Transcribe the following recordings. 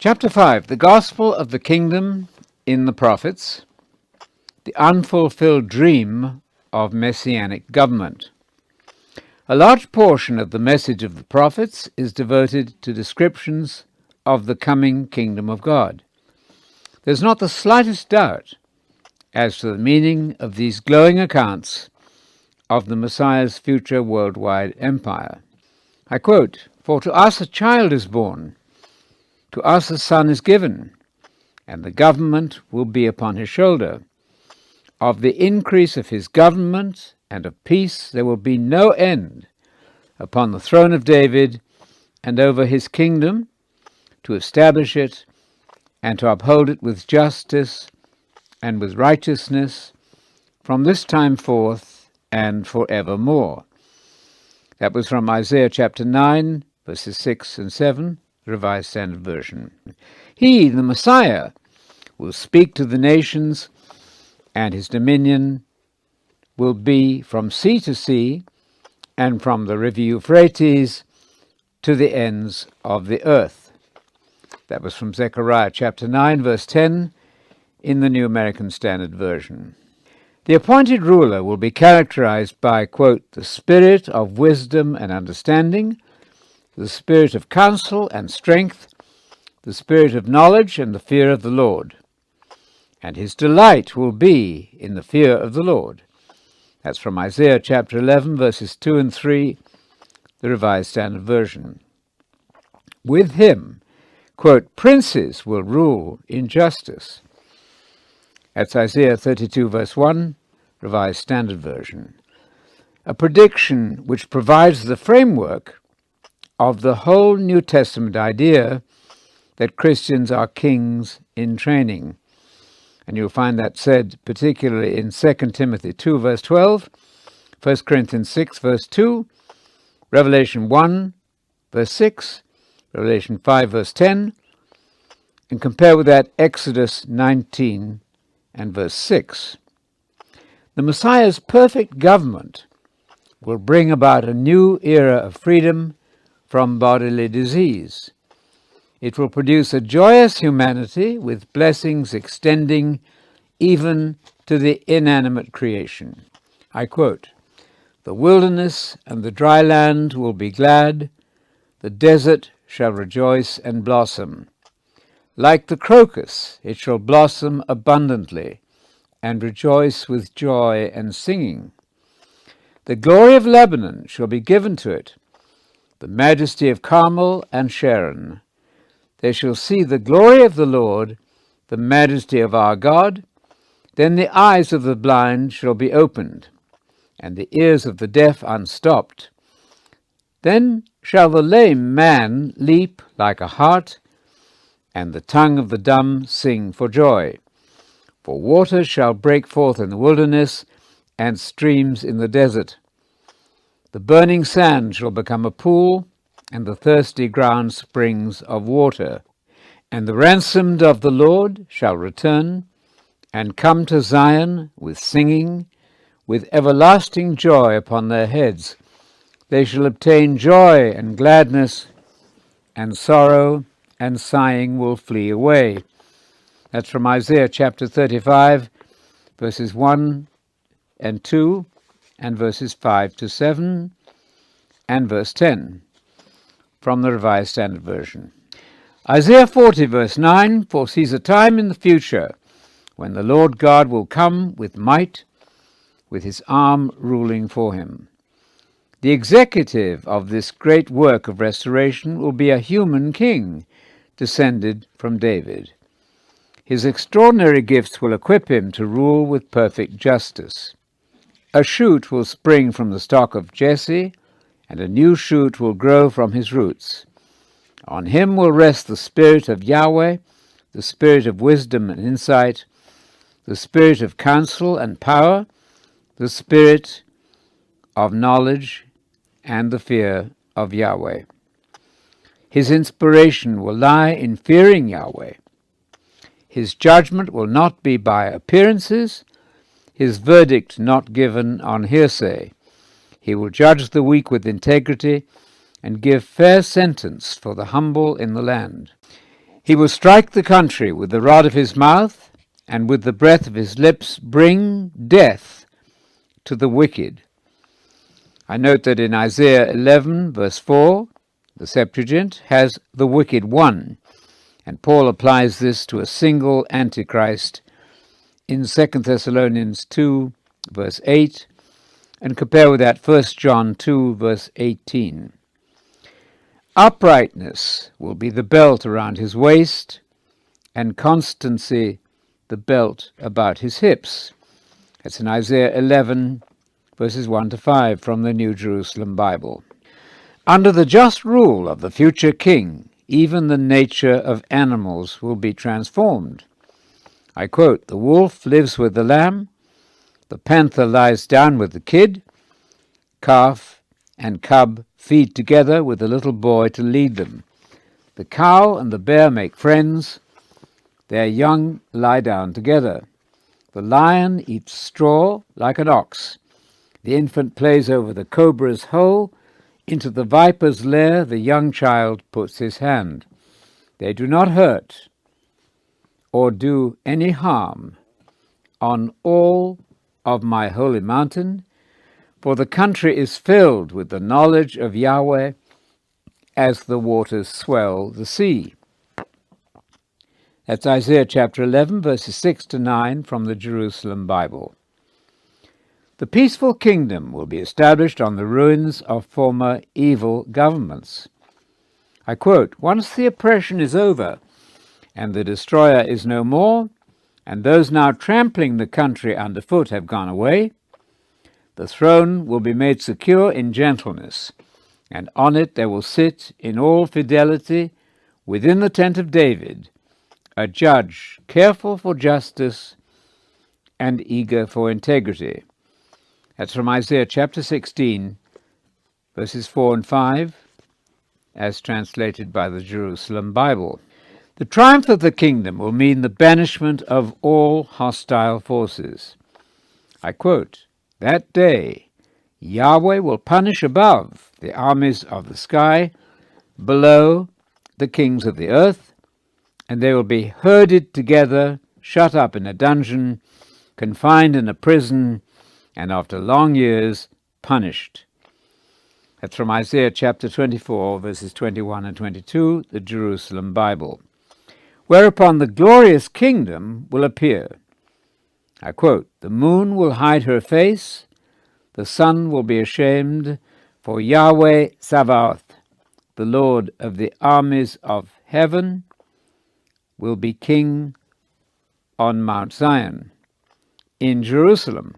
Chapter 5 The Gospel of the Kingdom in the Prophets, the unfulfilled dream of messianic government. A large portion of the message of the prophets is devoted to descriptions of the coming kingdom of God. There's not the slightest doubt as to the meaning of these glowing accounts of the Messiah's future worldwide empire. I quote For to us a child is born, to us a son is given, and the government will be upon his shoulder. Of the increase of his government and of peace there will be no end upon the throne of David and over his kingdom, to establish it and to uphold it with justice and with righteousness from this time forth and forevermore. That was from Isaiah chapter 9, verses 6 and 7, Revised Standard Version. He, the Messiah, will speak to the nations, and his dominion will be from sea to sea, and from the river Euphrates to the ends of the earth. That was from Zechariah chapter 9, verse 10, in the New American Standard Version. The appointed ruler will be characterized by, quote, the spirit of wisdom and understanding, the spirit of counsel and strength, the spirit of knowledge and the fear of the Lord. And his delight will be in the fear of the Lord. That's from Isaiah chapter 11, verses 2 and 3, the Revised Standard Version. With him, quote, princes will rule in justice. That's Isaiah 32, verse 1, Revised Standard Version. A prediction which provides the framework of the whole New Testament idea that Christians are kings in training. And you'll find that said particularly in 2 Timothy 2, verse 12, 1 Corinthians 6, verse 2, Revelation 1, verse 6, Revelation 5, verse 10, and compare with that Exodus 19 and verse 6. The Messiah's perfect government will bring about a new era of freedom from bodily disease. It will produce a joyous humanity with blessings extending even to the inanimate creation. I quote The wilderness and the dry land will be glad, the desert shall rejoice and blossom. Like the crocus, it shall blossom abundantly and rejoice with joy and singing. The glory of Lebanon shall be given to it, the majesty of Carmel and Sharon. They shall see the glory of the Lord, the majesty of our God. Then the eyes of the blind shall be opened, and the ears of the deaf unstopped. Then shall the lame man leap like a hart, and the tongue of the dumb sing for joy. For waters shall break forth in the wilderness, and streams in the desert. The burning sand shall become a pool, and the thirsty ground springs of water. And the ransomed of the Lord shall return, and come to Zion with singing, with everlasting joy upon their heads. They shall obtain joy and gladness, and sorrow and sighing will flee away. That's from Isaiah chapter 35, verses 1 and 2, and verses 5 to 7, and verse 10 from the Revised Standard Version. Isaiah 40, verse 9, foresees a time in the future when the Lord God will come with might, with his arm ruling for him. The executive of this great work of restoration will be a human king, descended from David. His extraordinary gifts will equip him to rule with perfect justice. A shoot will spring from the stock of Jesse, and a new shoot will grow from his roots. On him will rest the Spirit of Yahweh, the Spirit of wisdom and insight, the Spirit of counsel and power, the Spirit of knowledge and the fear of Yahweh. His inspiration will lie in fearing Yahweh. His judgment will not be by appearances, his verdict not given on hearsay. He will judge the weak with integrity and give fair sentence for the humble in the land. He will strike the country with the rod of his mouth, and with the breath of his lips bring death to the wicked. I note that in Isaiah 11, verse 4, the Septuagint has the wicked one, and Paul applies this to a single Antichrist in 2 Thessalonians 2, verse 8, and compare with that 1 John 2, verse 18. Uprightness will be the belt around his waist, and constancy the belt about his hips. That's in Isaiah 11, verses 1 to 5 from the New Jerusalem Bible. Under the just rule of the future king, even the nature of animals will be transformed. I quote The wolf lives with the lamb, the panther lies down with the kid, calf and cub feed together with a little boy to lead them. The cow and the bear make friends, their young lie down together. The lion eats straw like an ox. The infant plays over the cobra's hole. Into the viper's lair the young child puts his hand. They do not hurt or do any harm on all of my holy mountain, for the country is filled with the knowledge of Yahweh as the waters swell the sea. That's Isaiah chapter 11, verses 6 to 9 from the Jerusalem Bible. The peaceful kingdom will be established on the ruins of former evil governments. I quote Once the oppression is over, and the destroyer is no more, and those now trampling the country underfoot have gone away, the throne will be made secure in gentleness, and on it there will sit in all fidelity within the tent of David a judge careful for justice and eager for integrity. That's from Isaiah chapter 16, verses 4 and 5, as translated by the Jerusalem Bible. The triumph of the kingdom will mean the banishment of all hostile forces. I quote, That day Yahweh will punish above the armies of the sky, below the kings of the earth, and they will be herded together, shut up in a dungeon, confined in a prison, and after long years punished. That's from Isaiah chapter 24, verses 21 and 22, the Jerusalem Bible whereupon the glorious kingdom will appear. I quote, The moon will hide her face, the sun will be ashamed, for Yahweh Sabaoth, the Lord of the armies of heaven, will be king on Mount Zion, in Jerusalem.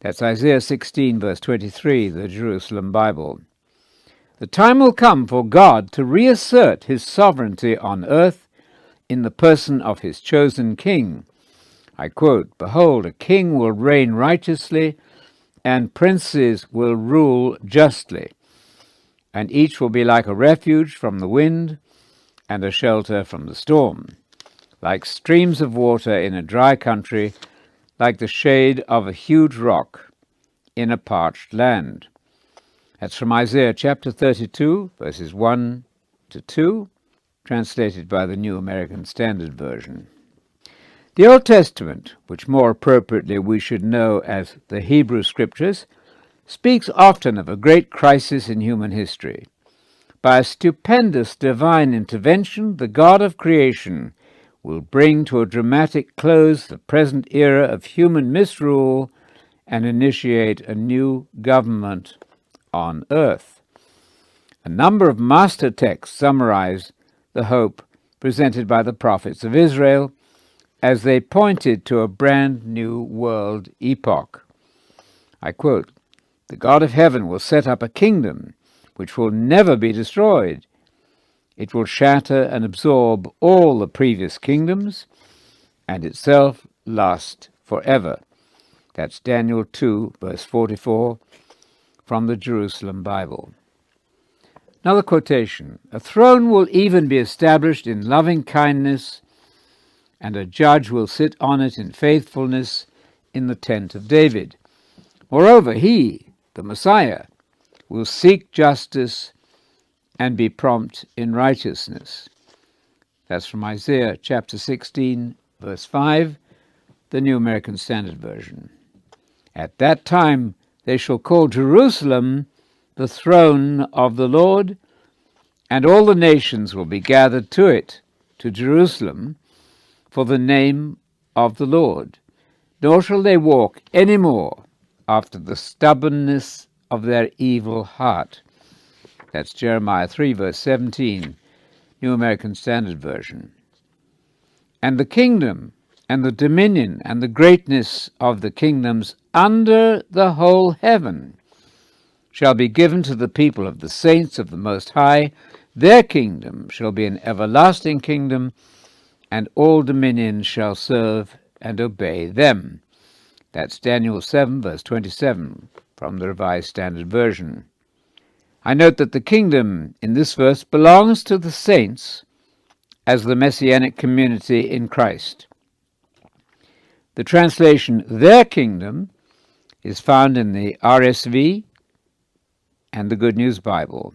That's Isaiah 16, verse 23, the Jerusalem Bible. The time will come for God to reassert his sovereignty on earth in the person of his chosen king. I quote Behold, a king will reign righteously, and princes will rule justly, and each will be like a refuge from the wind and a shelter from the storm, like streams of water in a dry country, like the shade of a huge rock in a parched land. That's from Isaiah chapter 32, verses 1 to 2 translated by the New American Standard Version. The Old Testament, which more appropriately we should know as the Hebrew Scriptures, speaks often of a great crisis in human history. By a stupendous divine intervention, the God of creation will bring to a dramatic close the present era of human misrule and initiate a new government on earth. A number of master texts summarize the hope presented by the prophets of Israel as they pointed to a brand new world epoch. I quote The God of heaven will set up a kingdom which will never be destroyed. It will shatter and absorb all the previous kingdoms and itself last forever. That's Daniel 2, verse 44 from the Jerusalem Bible. Another quotation A throne will even be established in loving kindness, and a judge will sit on it in faithfulness in the tent of David. Moreover, he, the Messiah, will seek justice and be prompt in righteousness. That's from Isaiah chapter 16, verse 5, the New American Standard Version. At that time they shall call Jerusalem the throne of the Lord, and all the nations will be gathered to it, to Jerusalem, for the name of the Lord. Nor shall they walk any more after the stubbornness of their evil heart. That's Jeremiah 3, verse 17, New American Standard Version. And the kingdom, and the dominion, and the greatness of the kingdoms under the whole heaven shall be given to the people of the saints of the Most High. Their kingdom shall be an everlasting kingdom, and all dominions shall serve and obey them. That's Daniel 7, verse 27, from the Revised Standard Version. I note that the kingdom in this verse belongs to the saints as the messianic community in Christ. The translation, their kingdom, is found in the RSV and the Good News Bible.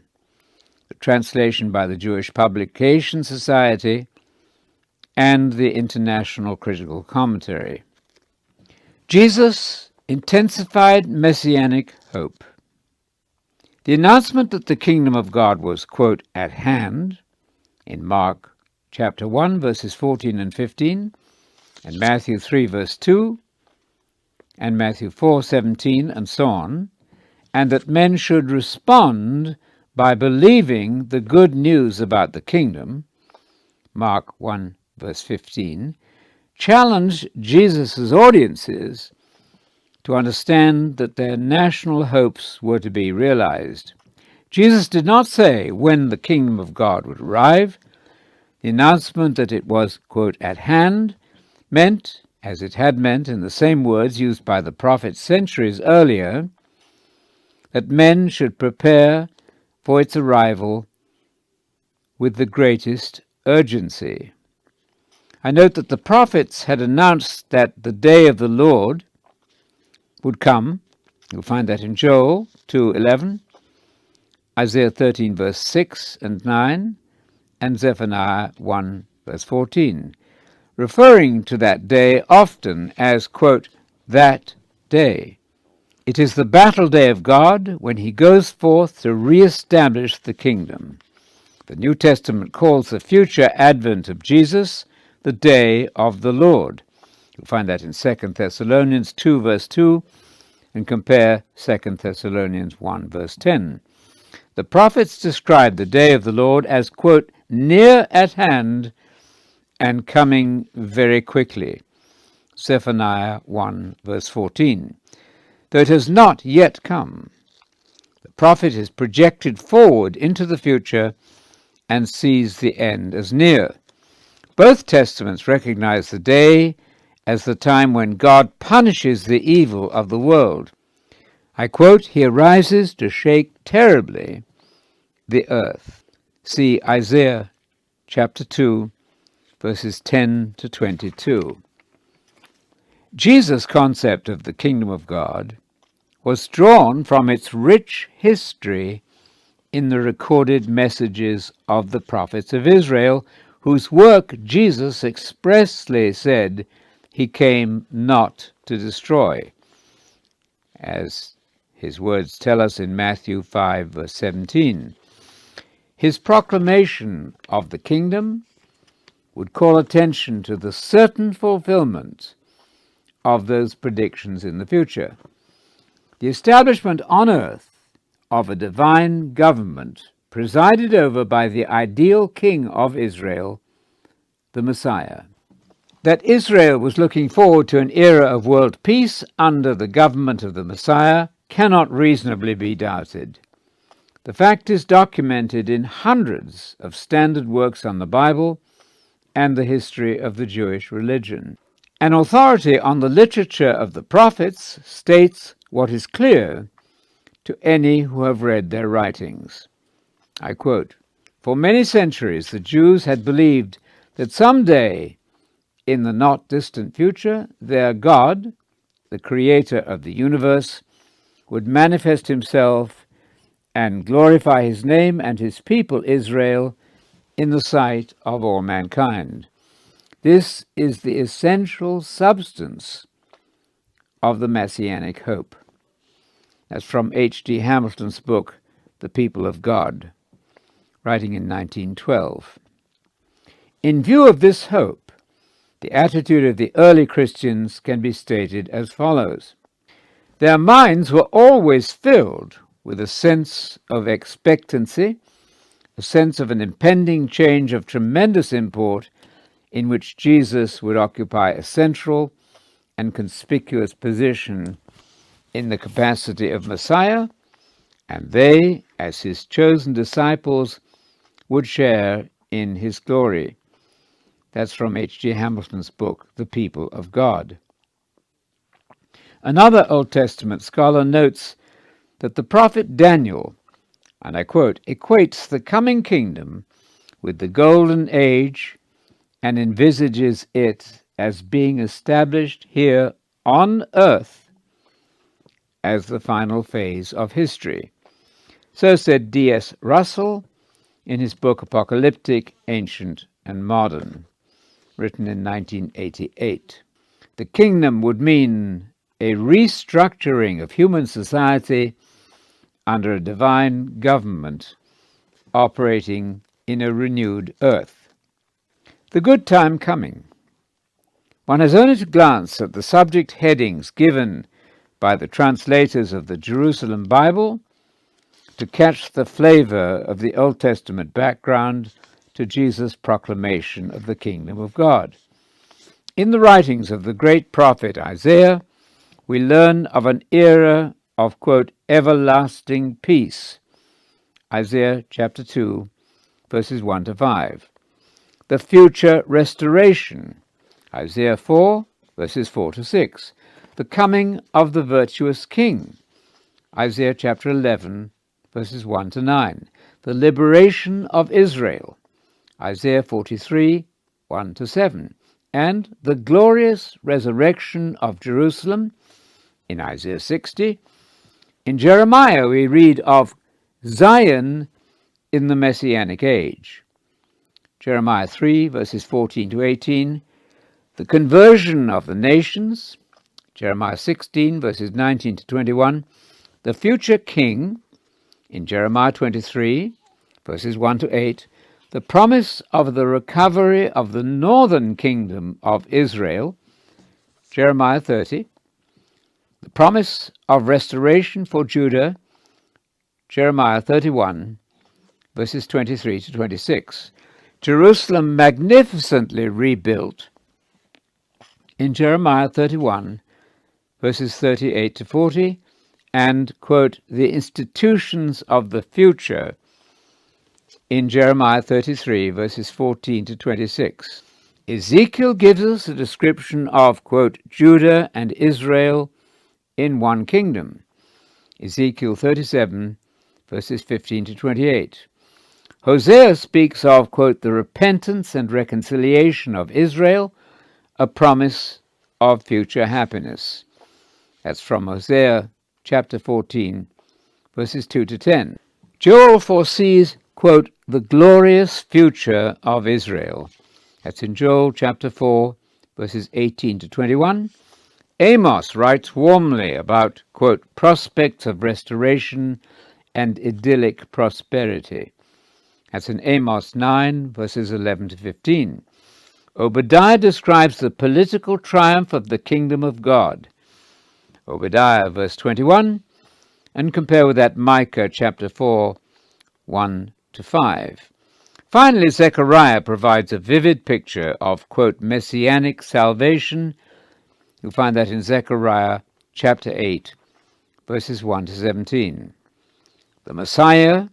The translation by the Jewish Publication Society and the International Critical Commentary. Jesus intensified messianic hope. The announcement that the kingdom of God was, quote, at hand in Mark chapter 1, verses 14 and 15, and Matthew 3, verse 2, and Matthew 4, 17, and so on, and that men should respond by believing the good news about the kingdom, Mark 1, verse 15, challenged Jesus' audiences to understand that their national hopes were to be realized. Jesus did not say when the kingdom of God would arrive. The announcement that it was, quote, at hand meant, as it had meant in the same words used by the prophets centuries earlier, that men should prepare for its arrival with the greatest urgency. I note that the prophets had announced that the day of the Lord would come. You'll find that in Joel 2:11, Isaiah 13 verse 6 and 9, and Zephaniah 1 verse 14, referring to that day often as quote that day. It is the battle day of God when he goes forth to re-establish the kingdom. The New Testament calls the future advent of Jesus the day of the Lord. You'll find that in 2 Thessalonians 2, verse 2, and compare 2 Thessalonians 1, verse 10. The prophets describe the day of the Lord as, quote, near at hand and coming very quickly. Zephaniah 1, verse 14. Though it has not yet come, the prophet is projected forward into the future and sees the end as near. Both testaments recognize the day as the time when God punishes the evil of the world. I quote, He arises to shake terribly the earth. See Isaiah chapter 2, verses 10 to 22. Jesus' concept of the kingdom of God was drawn from its rich history in the recorded messages of the prophets of Israel, whose work Jesus expressly said he came not to destroy, as his words tell us in Matthew 5, verse 17. His proclamation of the kingdom would call attention to the certain fulfillment of those predictions in the future. The establishment on earth of a divine government presided over by the ideal king of Israel, the Messiah. That Israel was looking forward to an era of world peace under the government of the Messiah cannot reasonably be doubted. The fact is documented in hundreds of standard works on the Bible and the history of the Jewish religion. An authority on the literature of the prophets states what is clear to any who have read their writings. I quote For many centuries the Jews had believed that some day in the not distant future, their God, the creator of the universe, would manifest himself and glorify his name and his people Israel in the sight of all mankind. This is the essential substance of the Messianic hope. That's from H.D. Hamilton's book, The People of God, writing in 1912. In view of this hope, the attitude of the early Christians can be stated as follows Their minds were always filled with a sense of expectancy, a sense of an impending change of tremendous import in which Jesus would occupy a central and conspicuous position in the capacity of Messiah, and they, as his chosen disciples, would share in his glory. That's from H.G. Hamilton's book, The People of God. Another Old Testament scholar notes that the prophet Daniel, and I quote, equates the coming kingdom with the golden age and envisages it as being established here on earth as the final phase of history. So said D.S. Russell in his book Apocalyptic, Ancient and Modern, written in 1988. The kingdom would mean a restructuring of human society under a divine government operating in a renewed earth. The good time coming. One has only to glance at the subject headings given by the translators of the Jerusalem Bible to catch the flavor of the Old Testament background to Jesus' proclamation of the kingdom of God. In the writings of the great prophet Isaiah, we learn of an era of, quote, everlasting peace. Isaiah chapter 2, verses 1 to 5. The future restoration. Isaiah 4, verses 4 to 6. The coming of the virtuous king. Isaiah chapter 11, verses 1 to 9. The liberation of Israel. Isaiah 43, 1 to 7. And the glorious resurrection of Jerusalem in Isaiah 60. In Jeremiah, we read of Zion in the Messianic age. Jeremiah 3, verses 14 to 18. The conversion of the nations. Jeremiah 16, verses 19 to 21. The future king in Jeremiah 23, verses 1 to 8. The promise of the recovery of the northern kingdom of Israel. Jeremiah 30 the promise of restoration for Judah, Jeremiah 31, verses 23 to 26. Jerusalem magnificently rebuilt in Jeremiah 31, verses 38 to 40, and, quote, the institutions of the future in Jeremiah 33, verses 14 to 26. Ezekiel gives us a description of, quote, Judah and Israel in one kingdom. Ezekiel 37, verses 15 to 28. Hosea speaks of, quote, the repentance and reconciliation of Israel, a promise of future happiness. That's from Hosea chapter 14, verses 2 to 10. Joel foresees, quote, the glorious future of Israel. That's in Joel chapter 4, verses 18 to 21. Amos writes warmly about, quote, prospects of restoration and idyllic prosperity. That's in Amos 9, verses 11 to 15. Obadiah describes the political triumph of the kingdom of God. Obadiah, verse 21, and compare with that Micah chapter 4, 1 to 5. Finally, Zechariah provides a vivid picture of, quote, messianic salvation You'll find that in Zechariah chapter 8, verses 1 to 17. The Messiah,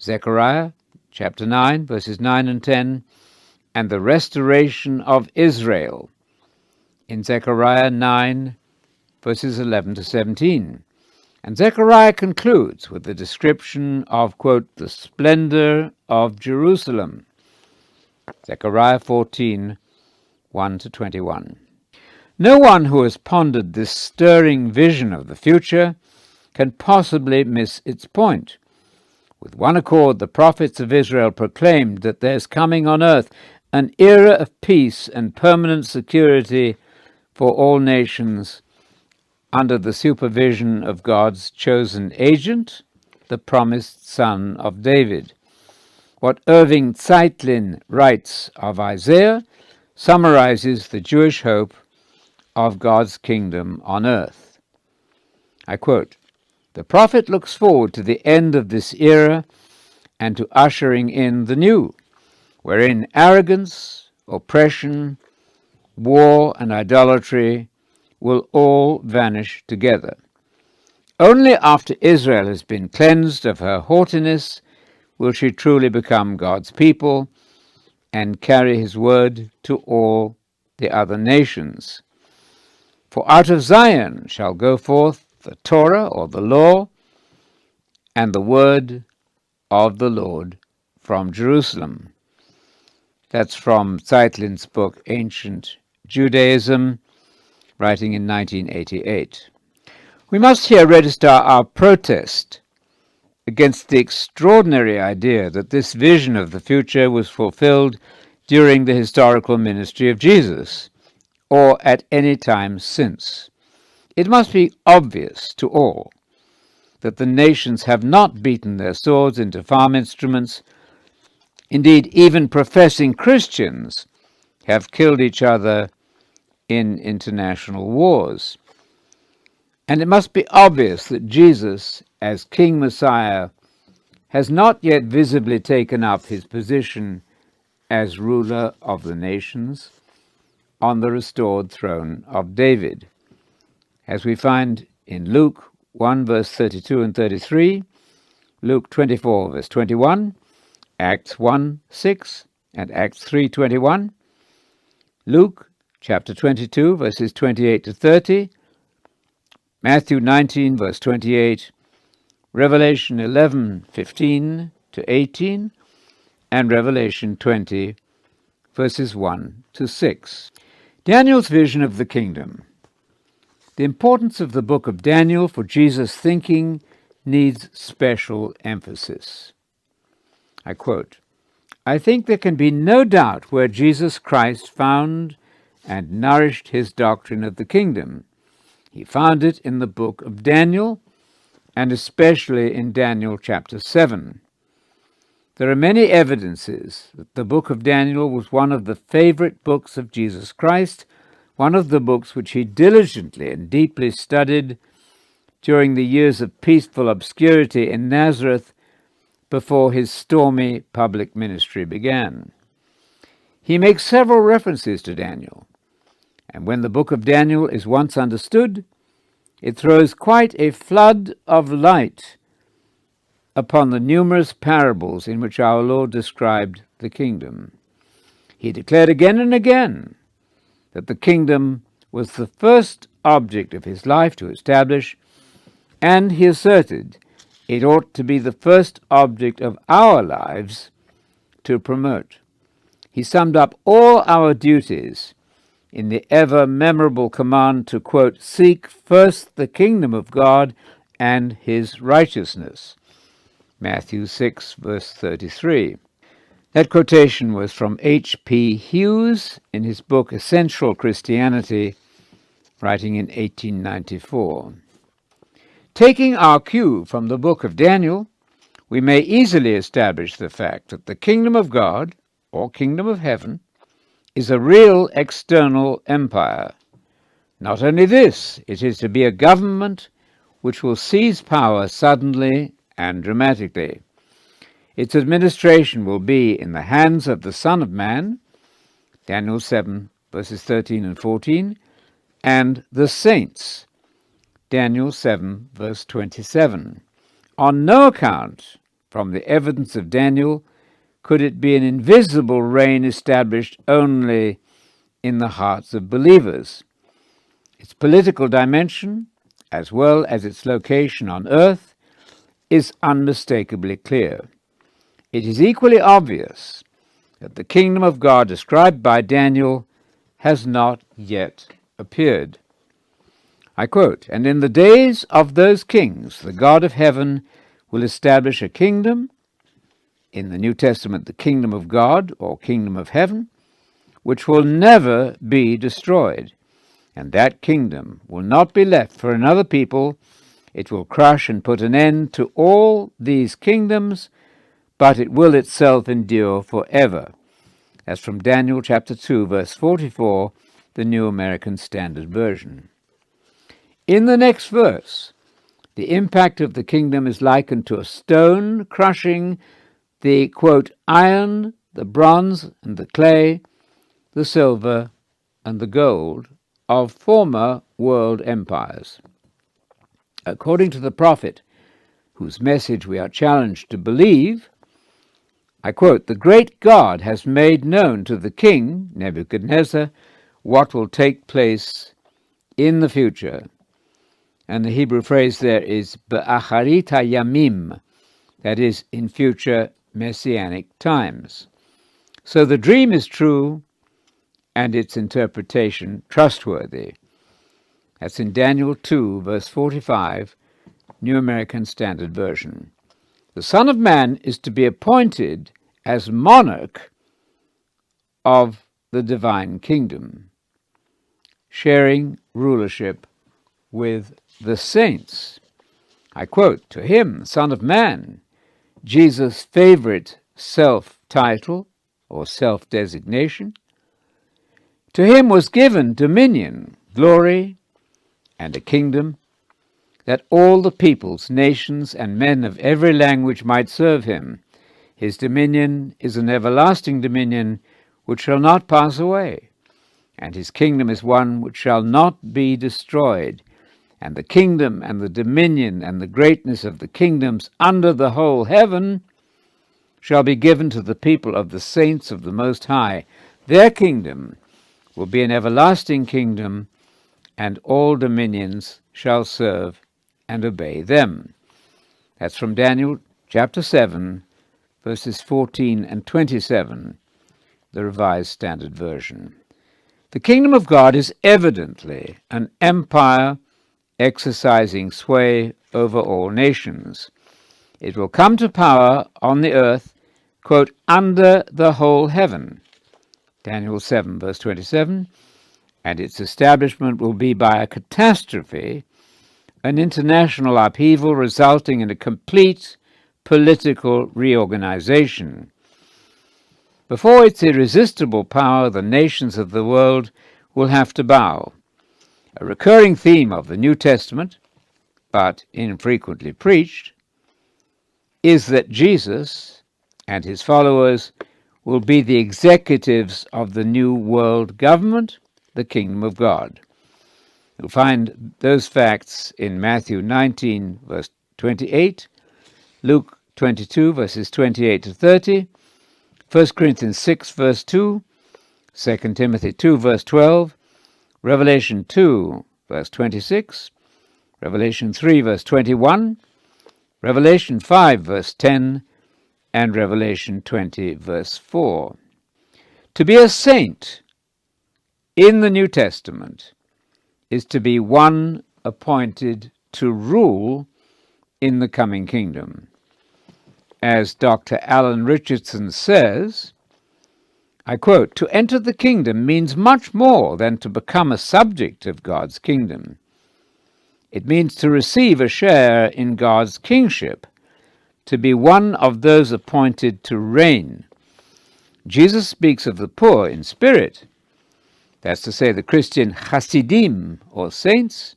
Zechariah chapter 9, verses 9 and 10, and the restoration of Israel in Zechariah 9, verses 11 to 17. And Zechariah concludes with the description of, quote, the splendor of Jerusalem. Zechariah 14, 1 to 21. No one who has pondered this stirring vision of the future can possibly miss its point. With one accord, the prophets of Israel proclaimed that there's coming on earth an era of peace and permanent security for all nations under the supervision of God's chosen agent, the promised son of David. What Irving Zeitlin writes of Isaiah summarizes the Jewish hope of God's kingdom on earth. I quote The prophet looks forward to the end of this era and to ushering in the new, wherein arrogance, oppression, war, and idolatry will all vanish together. Only after Israel has been cleansed of her haughtiness will she truly become God's people and carry his word to all the other nations. For out of Zion shall go forth the Torah or the law and the word of the Lord from Jerusalem. That's from Zeitlin's book Ancient Judaism, writing in 1988. We must here register our protest against the extraordinary idea that this vision of the future was fulfilled during the historical ministry of Jesus, or at any time since. It must be obvious to all that the nations have not beaten their swords into farm instruments. Indeed, even professing Christians have killed each other in international wars. And it must be obvious that Jesus, as King Messiah, has not yet visibly taken up his position as ruler of the nations on the restored throne of David. As we find in Luke 1 verse 32 and 33, Luke 24 verse 21, Acts 1 6, and Acts 3 21, Luke chapter 22 verses 28 to 30, Matthew 19 verse 28, Revelation 11 15 to 18, and Revelation 20 verses 1 to 6. Daniel's vision of the kingdom. The importance of the book of Daniel for Jesus' thinking needs special emphasis. I quote I think there can be no doubt where Jesus Christ found and nourished his doctrine of the kingdom. He found it in the book of Daniel, and especially in Daniel chapter 7. There are many evidences that the book of Daniel was one of the favorite books of Jesus Christ one of the books which he diligently and deeply studied during the years of peaceful obscurity in Nazareth before his stormy public ministry began. He makes several references to Daniel, and when the book of Daniel is once understood, it throws quite a flood of light upon the numerous parables in which our Lord described the kingdom. He declared again and again that the kingdom was the first object of his life to establish, and he asserted it ought to be the first object of our lives to promote. He summed up all our duties in the ever memorable command to, quote, seek first the kingdom of God and his righteousness. Matthew 6, verse 33. That quotation was from H.P. Hughes in his book Essential Christianity, writing in 1894. Taking our cue from the book of Daniel, we may easily establish the fact that the kingdom of God, or kingdom of heaven, is a real external empire. Not only this, it is to be a government which will seize power suddenly and dramatically. Its administration will be in the hands of the Son of Man, Daniel 7, verses 13 and 14, and the saints, Daniel 7, verse 27. On no account, from the evidence of Daniel, could it be an invisible reign established only in the hearts of believers. Its political dimension, as well as its location on earth, is unmistakably clear it is equally obvious that the kingdom of God described by Daniel has not yet appeared. I quote, And in the days of those kings, the God of heaven will establish a kingdom, in the New Testament, the kingdom of God or kingdom of heaven, which will never be destroyed. And that kingdom will not be left for another people. It will crush and put an end to all these kingdoms, but it will itself endure forever. As from Daniel chapter 2, verse 44, the New American Standard Version. In the next verse, the impact of the kingdom is likened to a stone crushing the quote, iron, the bronze, and the clay, the silver, and the gold of former world empires. According to the prophet, whose message we are challenged to believe, I quote, The great God has made known to the king, Nebuchadnezzar, what will take place in the future. And the Hebrew phrase there is Ba'acharit Yamim, that is, in future messianic times. So the dream is true and its interpretation trustworthy. That's in Daniel 2, verse 45, New American Standard Version. The Son of Man is to be appointed as monarch of the divine kingdom, sharing rulership with the saints. I quote, To him, Son of Man, Jesus' favorite self title or self designation. To him was given dominion, glory, and a kingdom, that all the peoples, nations, and men of every language might serve him. His dominion is an everlasting dominion which shall not pass away, and his kingdom is one which shall not be destroyed and the kingdom and the dominion and the greatness of the kingdoms under the whole heaven shall be given to the people of the saints of the Most High. Their kingdom will be an everlasting kingdom, and all dominions shall serve and obey them. That's from Daniel chapter 7, verses 14 and 27, the Revised Standard Version. The kingdom of God is evidently an empire exercising sway over all nations. It will come to power on the earth, quote, under the whole heaven. Daniel 7, verse 27. And its establishment will be by a catastrophe, an international upheaval resulting in a complete political reorganization. Before its irresistible power, the nations of the world will have to bow. A recurring theme of the New Testament, but infrequently preached, is that Jesus and his followers will be the executives of the new world government, the kingdom of God. You'll find those facts in Matthew 19, verse 28, Luke 22, verses 28 to 30, 1 Corinthians 6, verse 2, 2 Timothy 2, verse 12, Revelation 2, verse 26, Revelation 3, verse 21, Revelation 5, verse 10, and Revelation 20, verse 4. To be a saint in the New Testament is to be one appointed to rule in the coming kingdom. As Dr. Alan Richardson says, I quote, To enter the kingdom means much more than to become a subject of God's kingdom. It means to receive a share in God's kingship, to be one of those appointed to reign. Jesus speaks of the poor in spirit, that's to say, the Christian Hasidim, or saints,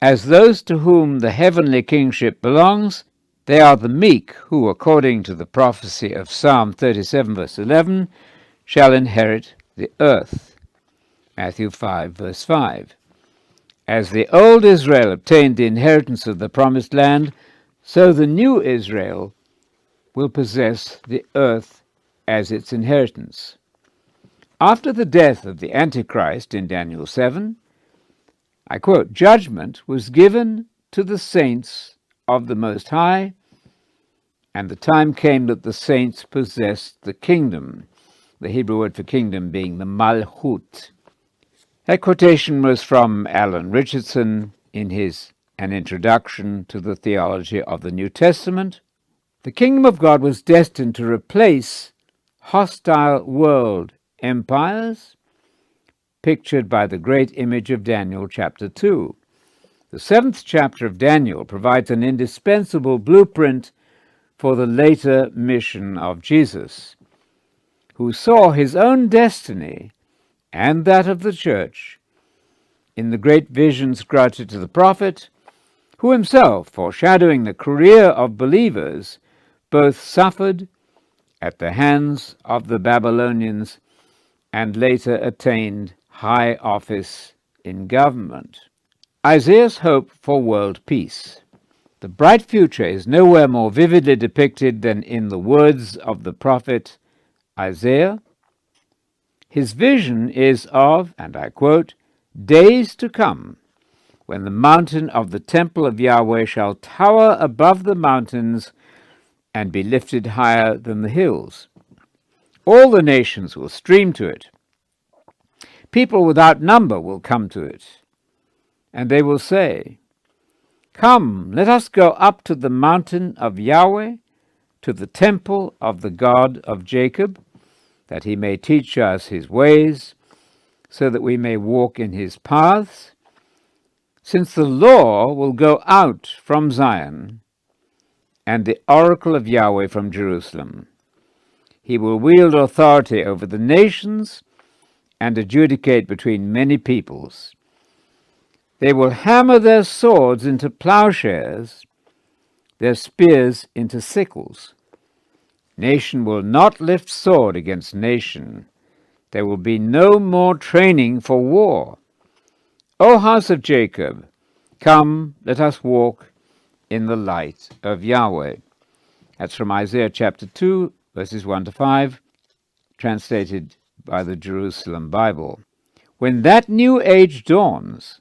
as those to whom the heavenly kingship belongs. They are the meek who, according to the prophecy of Psalm 37, verse 11, shall inherit the earth. Matthew 5, verse 5. As the old Israel obtained the inheritance of the promised land, so the new Israel will possess the earth as its inheritance. After the death of the Antichrist in Daniel 7, I quote, Judgment was given to the saints of the Most High, and the time came that the saints possessed the kingdom the Hebrew word for kingdom being the Malchut. That quotation was from Alan Richardson in his an introduction to the theology of the New Testament, the kingdom of God was destined to replace hostile world empires pictured by the great image of Daniel chapter 2. The seventh chapter of Daniel provides an indispensable blueprint for the later mission of Jesus, who saw his own destiny and that of the church in the great visions granted to the prophet, who himself, foreshadowing the career of believers, both suffered at the hands of the Babylonians and later attained high office in government. Isaiah's hope for world peace. The bright future is nowhere more vividly depicted than in the words of the prophet Isaiah. His vision is of, and I quote, days to come, when the mountain of the temple of Yahweh shall tower above the mountains and be lifted higher than the hills. All the nations will stream to it. People without number will come to it, and they will say, Come, let us go up to the mountain of Yahweh, to the temple of the God of Jacob, that he may teach us his ways, so that we may walk in his paths. Since the law will go out from Zion, and the oracle of Yahweh from Jerusalem. He will wield authority over the nations and adjudicate between many peoples. They will hammer their swords into plowshares, their spears into sickles. Nation will not lift sword against nation. There will be no more training for war. O house of Jacob, come, let us walk in the light of Yahweh. That's from Isaiah chapter 2, verses 1 to 5, translated by the Jerusalem Bible. When that new age dawns,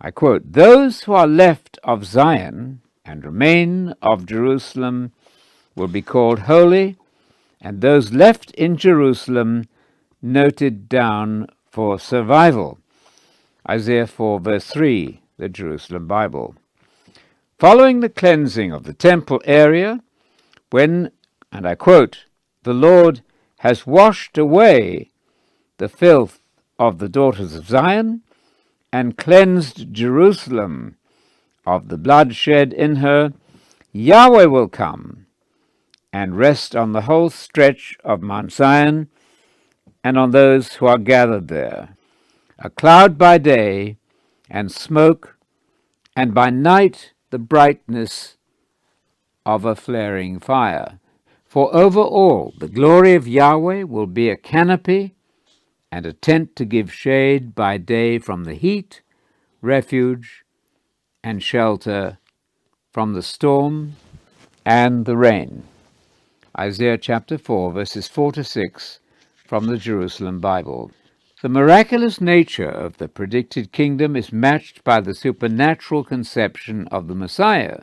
I quote, those who are left of Zion and remain of Jerusalem will be called holy, and those left in Jerusalem noted down for survival. Isaiah 4, verse 3, the Jerusalem Bible. Following the cleansing of the temple area, when, and I quote, the Lord has washed away the filth of the daughters of Zion and cleansed Jerusalem of the blood shed in her, Yahweh will come and rest on the whole stretch of Mount Zion and on those who are gathered there. A cloud by day and smoke, and by night the brightness of a flaring fire. For over all the glory of Yahweh will be a canopy and a tent to give shade by day from the heat, refuge, and shelter from the storm and the rain. Isaiah chapter 4, verses 4 to 6 from the Jerusalem Bible. The miraculous nature of the predicted kingdom is matched by the supernatural conception of the Messiah.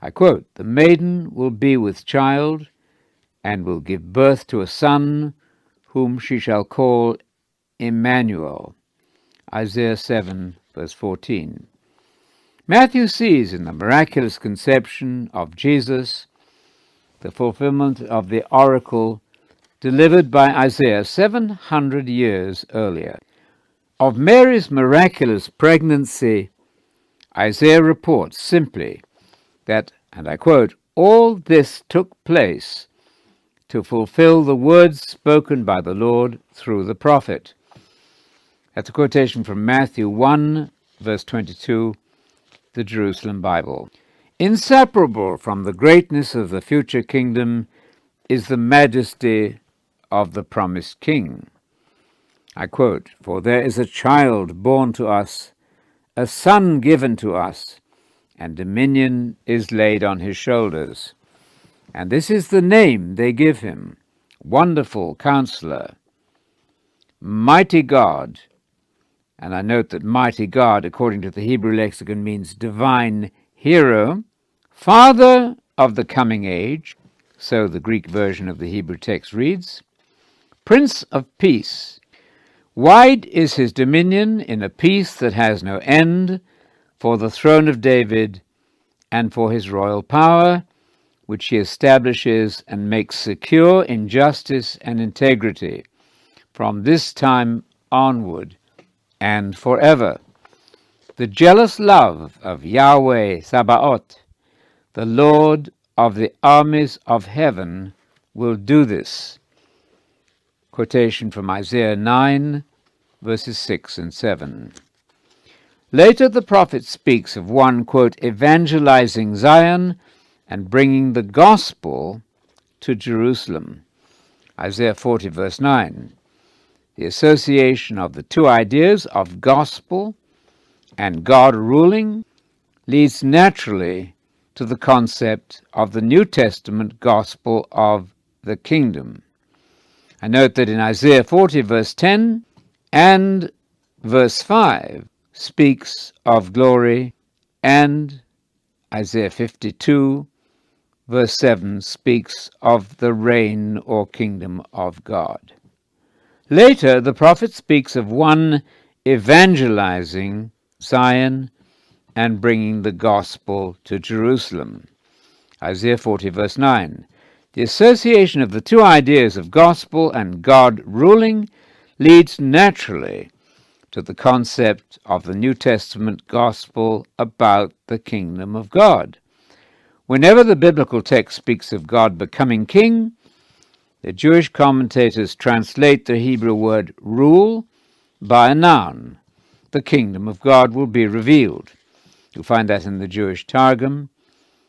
I quote, The maiden will be with child, and will give birth to a son, whom she shall call Emmanuel. Isaiah 7, verse 14. Matthew sees in the miraculous conception of Jesus the fulfillment of the oracle delivered by Isaiah 700 years earlier. Of Mary's miraculous pregnancy, Isaiah reports simply that, and I quote, all this took place to fulfill the words spoken by the Lord through the prophet. That's a quotation from Matthew 1, verse 22, the Jerusalem Bible. Inseparable from the greatness of the future kingdom is the majesty of the promised king. I quote, For there is a child born to us, a son given to us, and dominion is laid on his shoulders. And this is the name they give him Wonderful Counselor, Mighty God. And I note that Mighty God, according to the Hebrew lexicon, means divine hero, Father of the coming age, so the Greek version of the Hebrew text reads, Prince of Peace. Wide is his dominion in a peace that has no end for the throne of David and for his royal power, which he establishes and makes secure in justice and integrity from this time onward and forever. The jealous love of Yahweh Sabaoth, the Lord of the armies of heaven, will do this. Quotation from Isaiah 9, verses 6 and 7. Later, the prophet speaks of one, quote, evangelizing Zion and bringing the gospel to Jerusalem. Isaiah 40, verse 9. The association of the two ideas of gospel and God ruling leads naturally to the concept of the New Testament gospel of the kingdom. I note that in Isaiah 40, verse 10 and verse 5, speaks of glory, and Isaiah 52, verse 7, speaks of the reign or kingdom of God. Later, the prophet speaks of one evangelizing Zion and bringing the gospel to Jerusalem. Isaiah 40, verse 9. The association of the two ideas of gospel and God ruling leads naturally to the concept of the New Testament gospel about the kingdom of God. Whenever the biblical text speaks of God becoming king, the Jewish commentators translate the Hebrew word rule by a noun. The kingdom of God will be revealed. You'll find that in the Jewish Targum,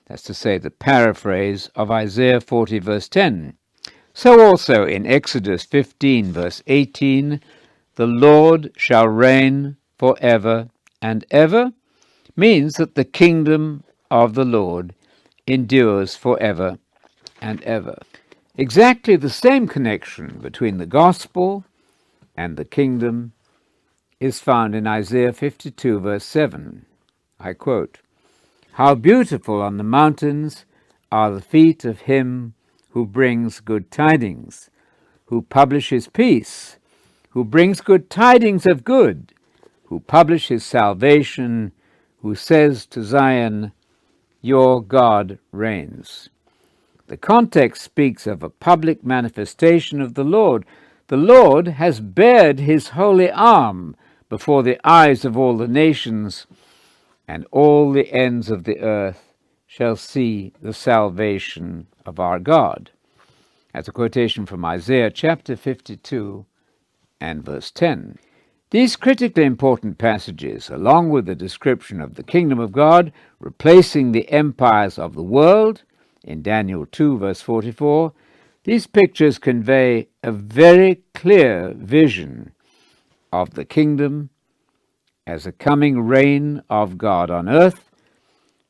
that's to say, the paraphrase of Isaiah 40, verse 10. So also in Exodus 15, verse 18, the Lord shall reign for ever and ever, means that the kingdom of the Lord endures for ever and ever. Exactly the same connection between the gospel and the kingdom is found in Isaiah 52, verse 7. I quote, How beautiful on the mountains are the feet of him who brings good tidings, who publishes peace, who brings good tidings of good, who publishes salvation, who says to Zion, Your God reigns. The context speaks of a public manifestation of the Lord. The Lord has bared his holy arm before the eyes of all the nations, and all the ends of the earth shall see the salvation of our God. That's a quotation from Isaiah chapter 52 and verse 10. These critically important passages, along with the description of the kingdom of God replacing the empires of the world in Daniel 2, verse 44, these pictures convey a very clear vision of the kingdom as a coming reign of God on earth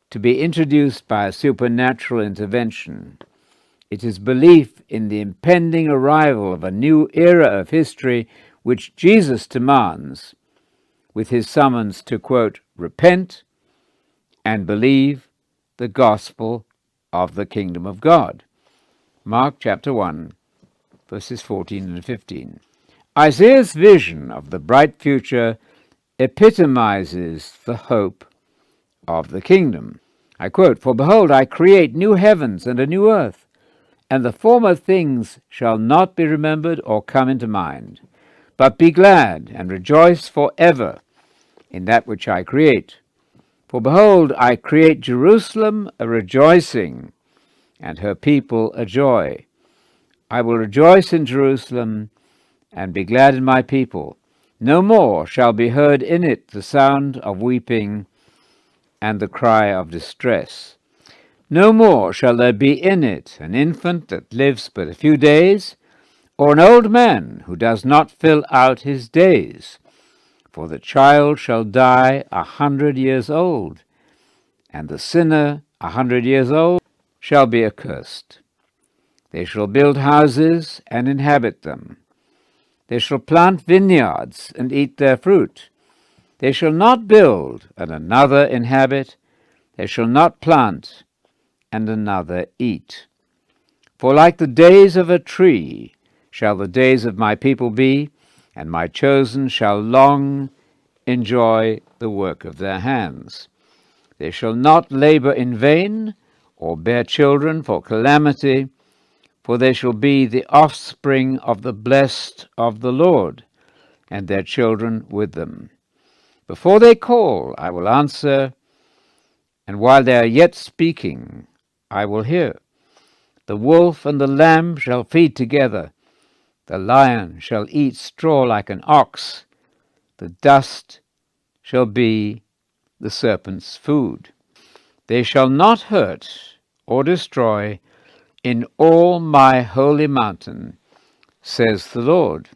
to be introduced by a supernatural intervention. It is belief in the impending arrival of a new era of history which Jesus demands with his summons to, quote, repent and believe the gospel of the kingdom of God. Mark chapter 1, verses 14 and 15. Isaiah's vision of the bright future epitomizes the hope of the kingdom. I quote, For behold, I create new heavens and a new earth, and the former things shall not be remembered or come into mind. But be glad and rejoice for ever in that which I create. For behold, I create Jerusalem a rejoicing, and her people a joy. I will rejoice in Jerusalem, and be glad in my people. No more shall be heard in it the sound of weeping and the cry of distress. No more shall there be in it an infant that lives but a few days, or an old man who does not fill out his days. For the child shall die a hundred years old, and the sinner a hundred years old shall be accursed. They shall build houses and inhabit them they shall plant vineyards and eat their fruit. They shall not build and another inhabit. They shall not plant and another eat. For like the days of a tree shall the days of my people be, and my chosen shall long enjoy the work of their hands. They shall not labor in vain, or bear children for calamity, for they shall be the offspring of the blessed of the Lord, and their children with them. Before they call, I will answer, and while they are yet speaking, I will hear. The wolf and the lamb shall feed together, the lion shall eat straw like an ox, the dust shall be the serpent's food. They shall not hurt or destroy in all my holy mountain, says the Lord.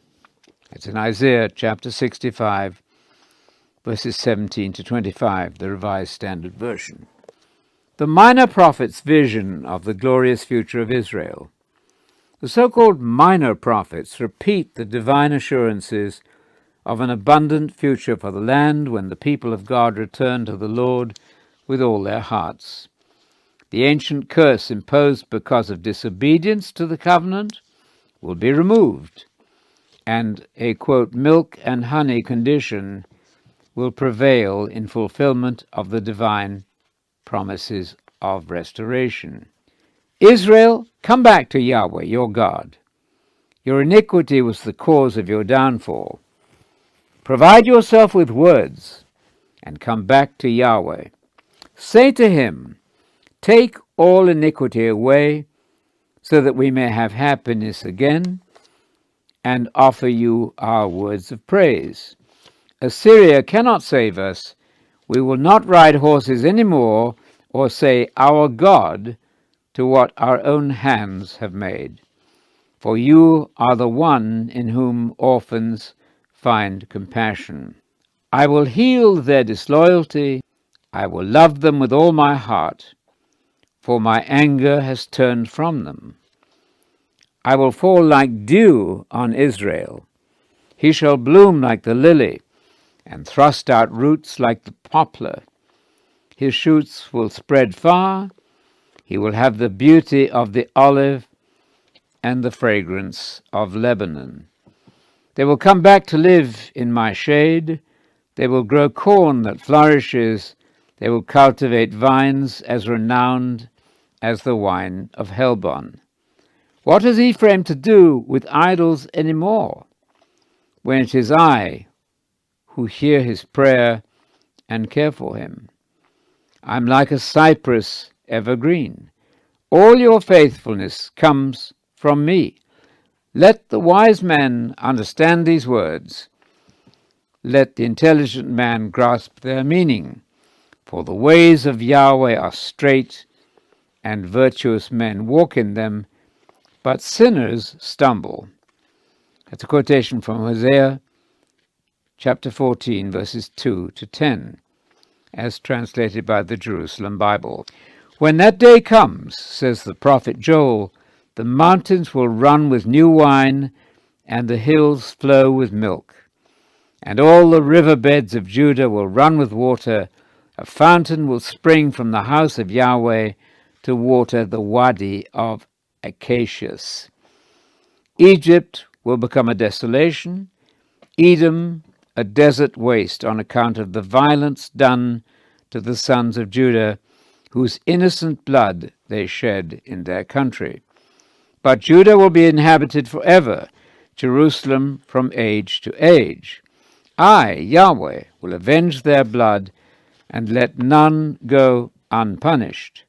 It's in Isaiah chapter 65, verses 17 to 25, the Revised Standard Version. The minor prophets' vision of the glorious future of Israel. The so called minor prophets repeat the divine assurances of an abundant future for the land when the people of God return to the Lord with all their hearts. The ancient curse imposed because of disobedience to the covenant will be removed, and a quote, milk and honey condition will prevail in fulfillment of the divine promises of restoration. Israel, come back to Yahweh, your God. Your iniquity was the cause of your downfall. Provide yourself with words and come back to Yahweh. Say to him, Take all iniquity away, so that we may have happiness again, and offer you our words of praise. Assyria cannot save us. We will not ride horses any more, or say, Our God, to what our own hands have made. For you are the one in whom orphans find compassion. I will heal their disloyalty. I will love them with all my heart, for my anger has turned from them. I will fall like dew on Israel. He shall bloom like the lily, and thrust out roots like the poplar. His shoots will spread far. He will have the beauty of the olive and the fragrance of Lebanon. They will come back to live in my shade. They will grow corn that flourishes. They will cultivate vines as renowned as the wine of Helbon. What has Ephraim to do with idols any more, when it is I who hear his prayer and care for him? I'm like a cypress evergreen. All your faithfulness comes from me. Let the wise man understand these words. Let the intelligent man grasp their meaning. For the ways of Yahweh are straight, and virtuous men walk in them, but sinners stumble. That's a quotation from Hosea chapter 14, verses 2 to 10, as translated by the Jerusalem Bible. When that day comes, says the prophet Joel, the mountains will run with new wine, and the hills flow with milk. And all the river beds of Judah will run with water. A fountain will spring from the house of Yahweh to water the wadi of Acacias. Egypt will become a desolation, Edom a desert waste on account of the violence done to the sons of Judah, whose innocent blood they shed in their country. But Judah will be inhabited forever, Jerusalem from age to age. I, Yahweh, will avenge their blood and let none go unpunished.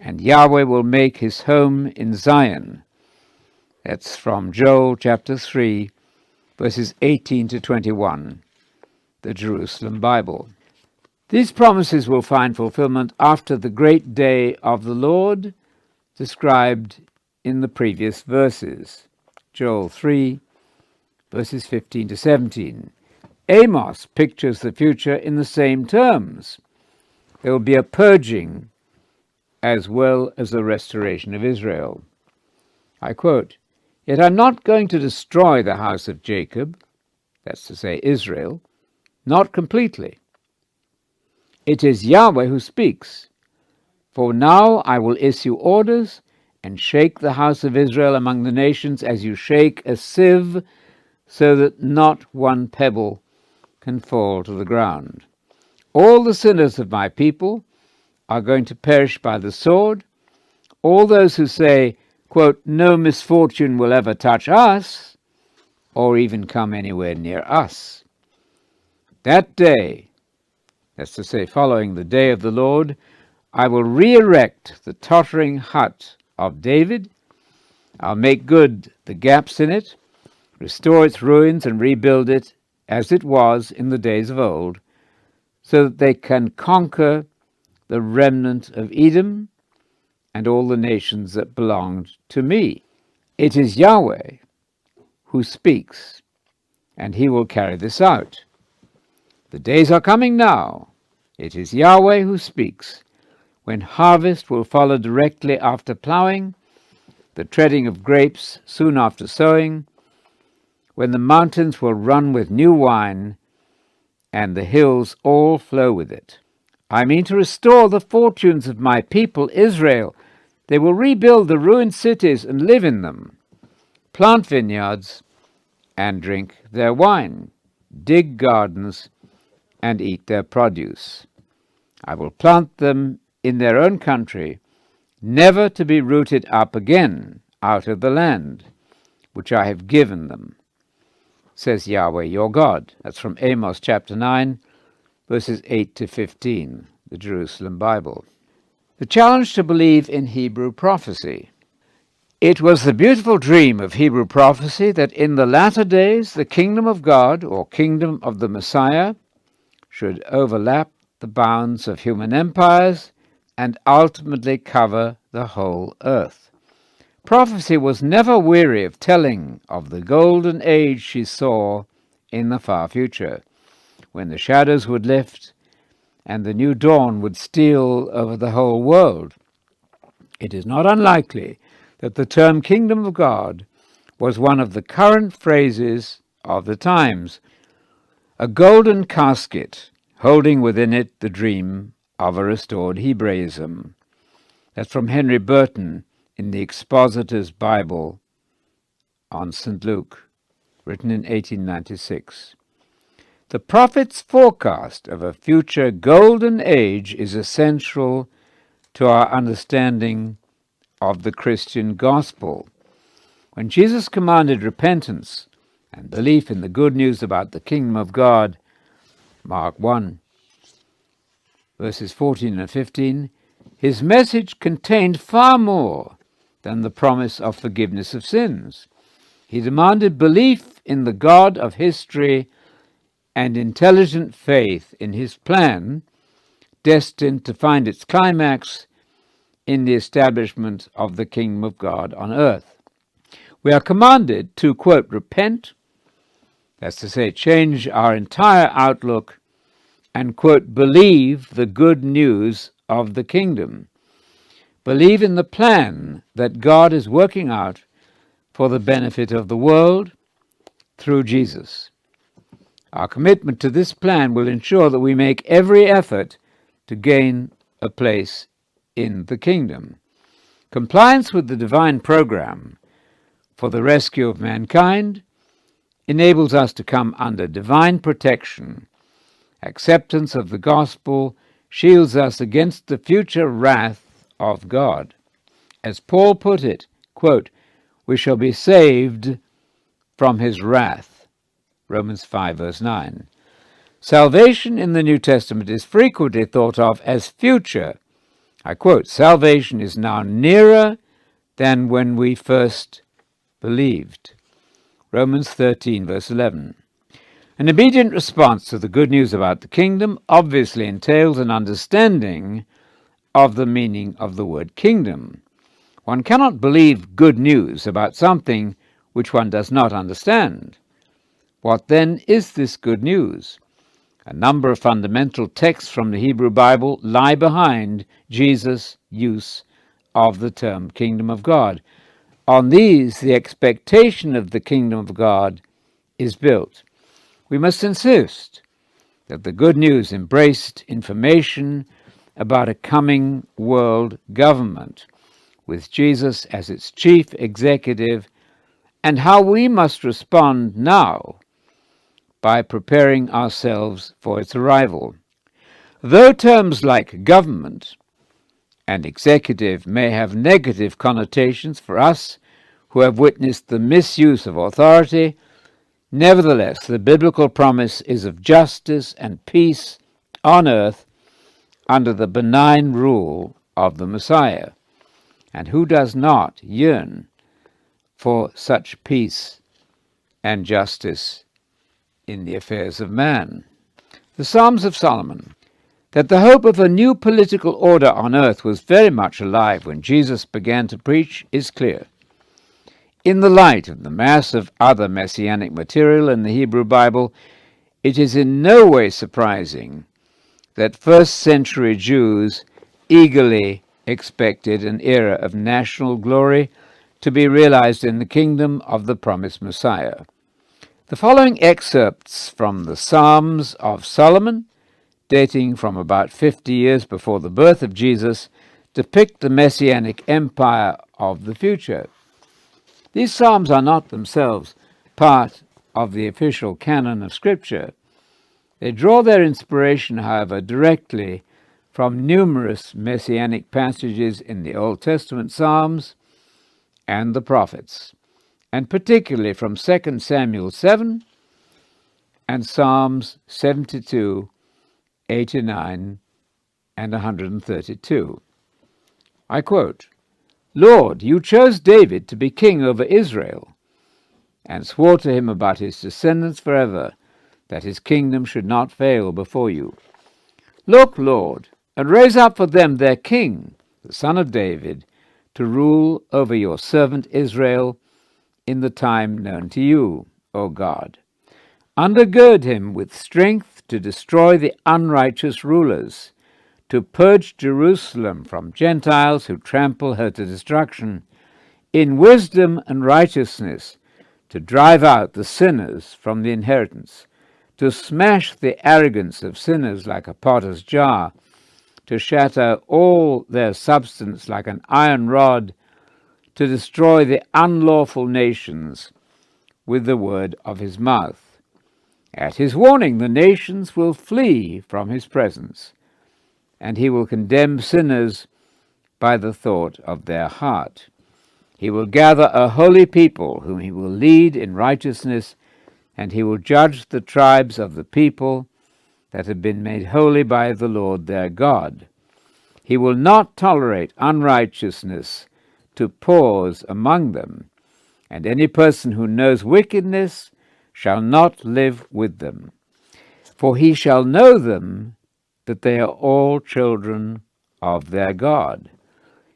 And Yahweh will make his home in Zion. That's from Joel chapter 3, verses 18 to 21, the Jerusalem Bible. These promises will find fulfillment after the great day of the Lord, described in the previous verses. Joel 3, verses 15 to 17. Amos pictures the future in the same terms. There will be a purging as well as the restoration of Israel. I quote, Yet I'm not going to destroy the house of Jacob, that's to say, Israel, not completely. It is Yahweh who speaks. For now I will issue orders and shake the house of Israel among the nations as you shake a sieve, so that not one pebble can fall to the ground. All the sinners of my people are going to perish by the sword. All those who say, quote, no misfortune will ever touch us, or even come anywhere near us. That day, that's to say, following the day of the Lord, I will re erect the tottering hut of David. I'll make good the gaps in it, restore its ruins, and rebuild it as it was in the days of old, so that they can conquer the remnant of Edom and all the nations that belonged to me. It is Yahweh who speaks, and he will carry this out. The days are coming now. It is Yahweh who speaks, when harvest will follow directly after plowing, the treading of grapes soon after sowing, when the mountains will run with new wine, and the hills all flow with it. I mean to restore the fortunes of my people Israel. They will rebuild the ruined cities and live in them, plant vineyards and drink their wine, dig gardens and eat their produce. I will plant them in their own country, never to be rooted up again out of the land which I have given them, says Yahweh your God. That's from Amos chapter 9, verses 8 to 15, the Jerusalem Bible. The challenge to believe in Hebrew prophecy. It was the beautiful dream of Hebrew prophecy that in the latter days the kingdom of God, or kingdom of the Messiah, should overlap the bounds of human empires and ultimately cover the whole earth. Prophecy was never weary of telling of the golden age she saw in the far future when the shadows would lift and the new dawn would steal over the whole world. It is not unlikely that the term kingdom of God was one of the current phrases of the times, a golden casket holding within it the dream of a restored Hebraism. That's from Henry Burton in the Expositor's Bible on St. Luke, written in 1896. The prophet's forecast of a future golden age is essential to our understanding of the Christian gospel. When Jesus commanded repentance and belief in the good news about the kingdom of God, Mark 1, verses 14 and 15, his message contained far more than the promise of forgiveness of sins. He demanded belief in the God of history and intelligent faith in his plan, destined to find its climax in the establishment of the kingdom of God on earth. We are commanded to, quote, repent, that's to say, change our entire outlook, and, quote, believe the good news of the kingdom. Believe in the plan that God is working out for the benefit of the world through Jesus. Our commitment to this plan will ensure that we make every effort to gain a place in the kingdom. Compliance with the divine program for the rescue of mankind enables us to come under divine protection. Acceptance of the gospel shields us against the future wrath of God. As Paul put it, quote, we shall be saved from his wrath Romans 5, verse 9. Salvation in the New Testament is frequently thought of as future. I quote, Salvation is now nearer than when we first believed. Romans 13, verse 11. An obedient response to the good news about the kingdom obviously entails an understanding of the meaning of the word kingdom. One cannot believe good news about something which one does not understand. What then is this good news? A number of fundamental texts from the Hebrew Bible lie behind Jesus' use of the term kingdom of God. On these, the expectation of the kingdom of God is built. We must insist that the good news embraced information about a coming world government, with Jesus as its chief executive, and how we must respond now by preparing ourselves for its arrival. Though terms like government and executive may have negative connotations for us who have witnessed the misuse of authority, nevertheless, the biblical promise is of justice and peace on earth under the benign rule of the Messiah. And who does not yearn for such peace and justice in the affairs of man? The Psalms of Solomon that the hope of a new political order on earth was very much alive when Jesus began to preach is clear. In the light of the mass of other messianic material in the Hebrew Bible, it is in no way surprising that first century Jews eagerly expected an era of national glory to be realized in the kingdom of the promised Messiah. The following excerpts from the Psalms of Solomon dating from about 50 years before the birth of Jesus, depict the messianic empire of the future. These psalms are not themselves part of the official canon of Scripture. They draw their inspiration, however, directly from numerous messianic passages in the Old Testament Psalms and the prophets, and particularly from 2 Samuel 7 and Psalms 72 89 and 132. I quote, Lord, you chose David to be king over Israel, and swore to him about his descendants forever, that his kingdom should not fail before you. Look, Lord, and raise up for them their king, the son of David, to rule over your servant Israel in the time known to you, O God. Undergird him with strength to destroy the unrighteous rulers, to purge Jerusalem from Gentiles who trample her to destruction, in wisdom and righteousness, to drive out the sinners from the inheritance, to smash the arrogance of sinners like a potter's jar, to shatter all their substance like an iron rod, to destroy the unlawful nations with the word of his mouth at his warning, the nations will flee from his presence, and he will condemn sinners by the thought of their heart. He will gather a holy people whom he will lead in righteousness, and he will judge the tribes of the people that have been made holy by the Lord their God. He will not tolerate unrighteousness to pause among them, and any person who knows wickedness shall not live with them. For he shall know them that they are all children of their God.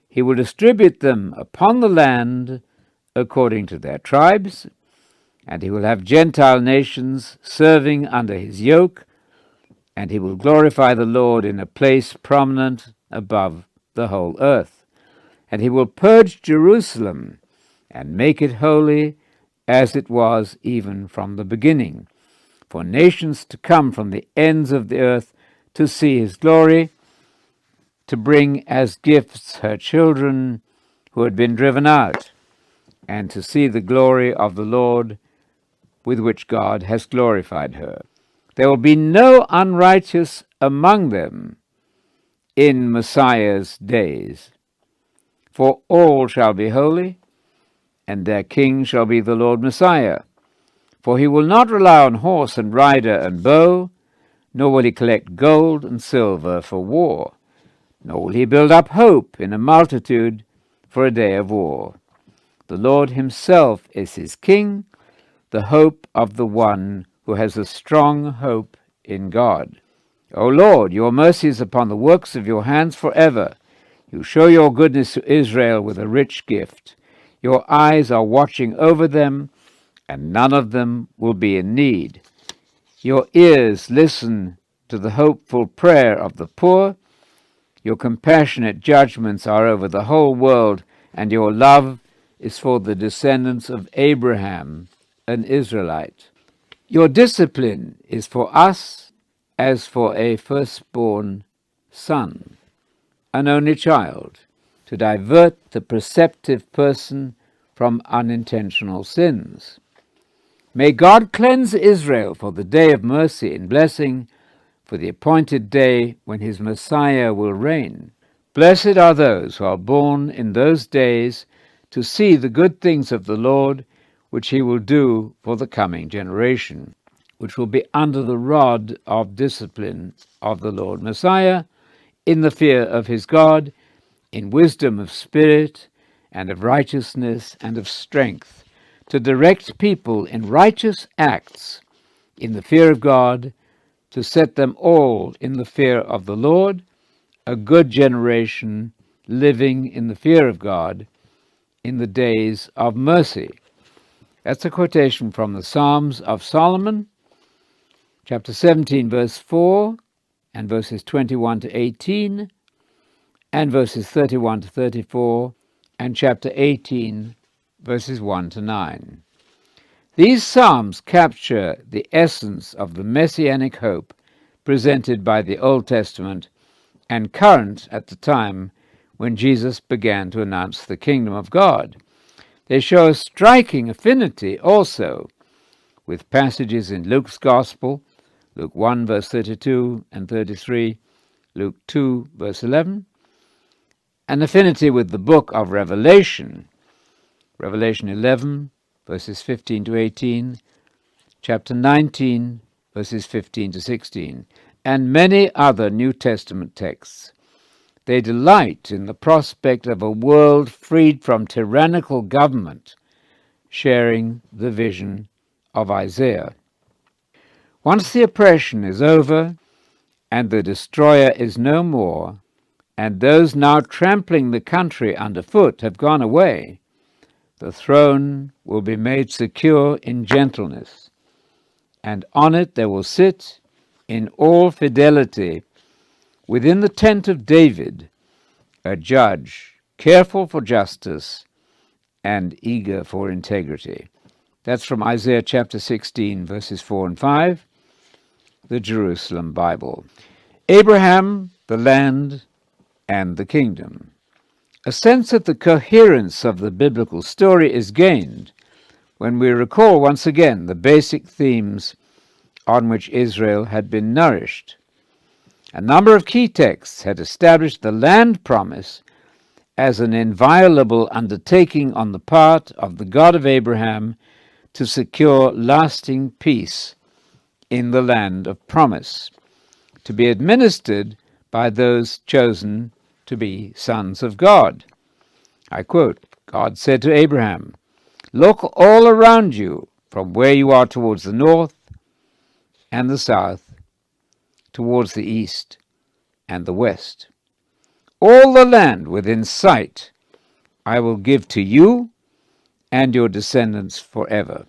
He will distribute them upon the land according to their tribes, and he will have Gentile nations serving under his yoke, and he will glorify the Lord in a place prominent above the whole earth. And he will purge Jerusalem and make it holy as it was even from the beginning, for nations to come from the ends of the earth to see his glory, to bring as gifts her children who had been driven out, and to see the glory of the Lord with which God has glorified her. There will be no unrighteous among them in Messiah's days, for all shall be holy and their king shall be the Lord Messiah. For he will not rely on horse and rider and bow, nor will he collect gold and silver for war, nor will he build up hope in a multitude for a day of war. The Lord himself is his king, the hope of the one who has a strong hope in God. O Lord, your mercy is upon the works of your hands forever. You show your goodness to Israel with a rich gift. Your eyes are watching over them, and none of them will be in need. Your ears listen to the hopeful prayer of the poor. Your compassionate judgments are over the whole world, and your love is for the descendants of Abraham, an Israelite. Your discipline is for us as for a firstborn son, an only child to divert the perceptive person from unintentional sins. May God cleanse Israel for the day of mercy and blessing, for the appointed day when his Messiah will reign. Blessed are those who are born in those days to see the good things of the Lord, which he will do for the coming generation, which will be under the rod of discipline of the Lord Messiah, in the fear of his God, in wisdom of spirit, and of righteousness, and of strength, to direct people in righteous acts, in the fear of God, to set them all in the fear of the Lord, a good generation living in the fear of God in the days of mercy. That's a quotation from the Psalms of Solomon, chapter 17, verse 4, and verses 21 to 18, and verses 31 to 34, and chapter 18, verses 1 to 9. These Psalms capture the essence of the messianic hope presented by the Old Testament and current at the time when Jesus began to announce the kingdom of God. They show a striking affinity also with passages in Luke's Gospel, Luke 1, verse 32 and 33, Luke 2, verse 11, an affinity with the book of Revelation, Revelation 11, verses 15 to 18, chapter 19, verses 15 to 16, and many other New Testament texts. They delight in the prospect of a world freed from tyrannical government, sharing the vision of Isaiah. Once the oppression is over and the destroyer is no more, and those now trampling the country underfoot have gone away, the throne will be made secure in gentleness, and on it there will sit in all fidelity within the tent of David a judge, careful for justice and eager for integrity. That's from Isaiah chapter 16, verses 4 and 5, the Jerusalem Bible. Abraham, the land, and the kingdom. A sense of the coherence of the biblical story is gained when we recall once again the basic themes on which Israel had been nourished. A number of key texts had established the land promise as an inviolable undertaking on the part of the God of Abraham to secure lasting peace in the land of promise, to be administered by those chosen to be sons of God. I quote God said to Abraham, Look all around you, from where you are towards the north and the south, towards the east and the west. All the land within sight I will give to you and your descendants forever.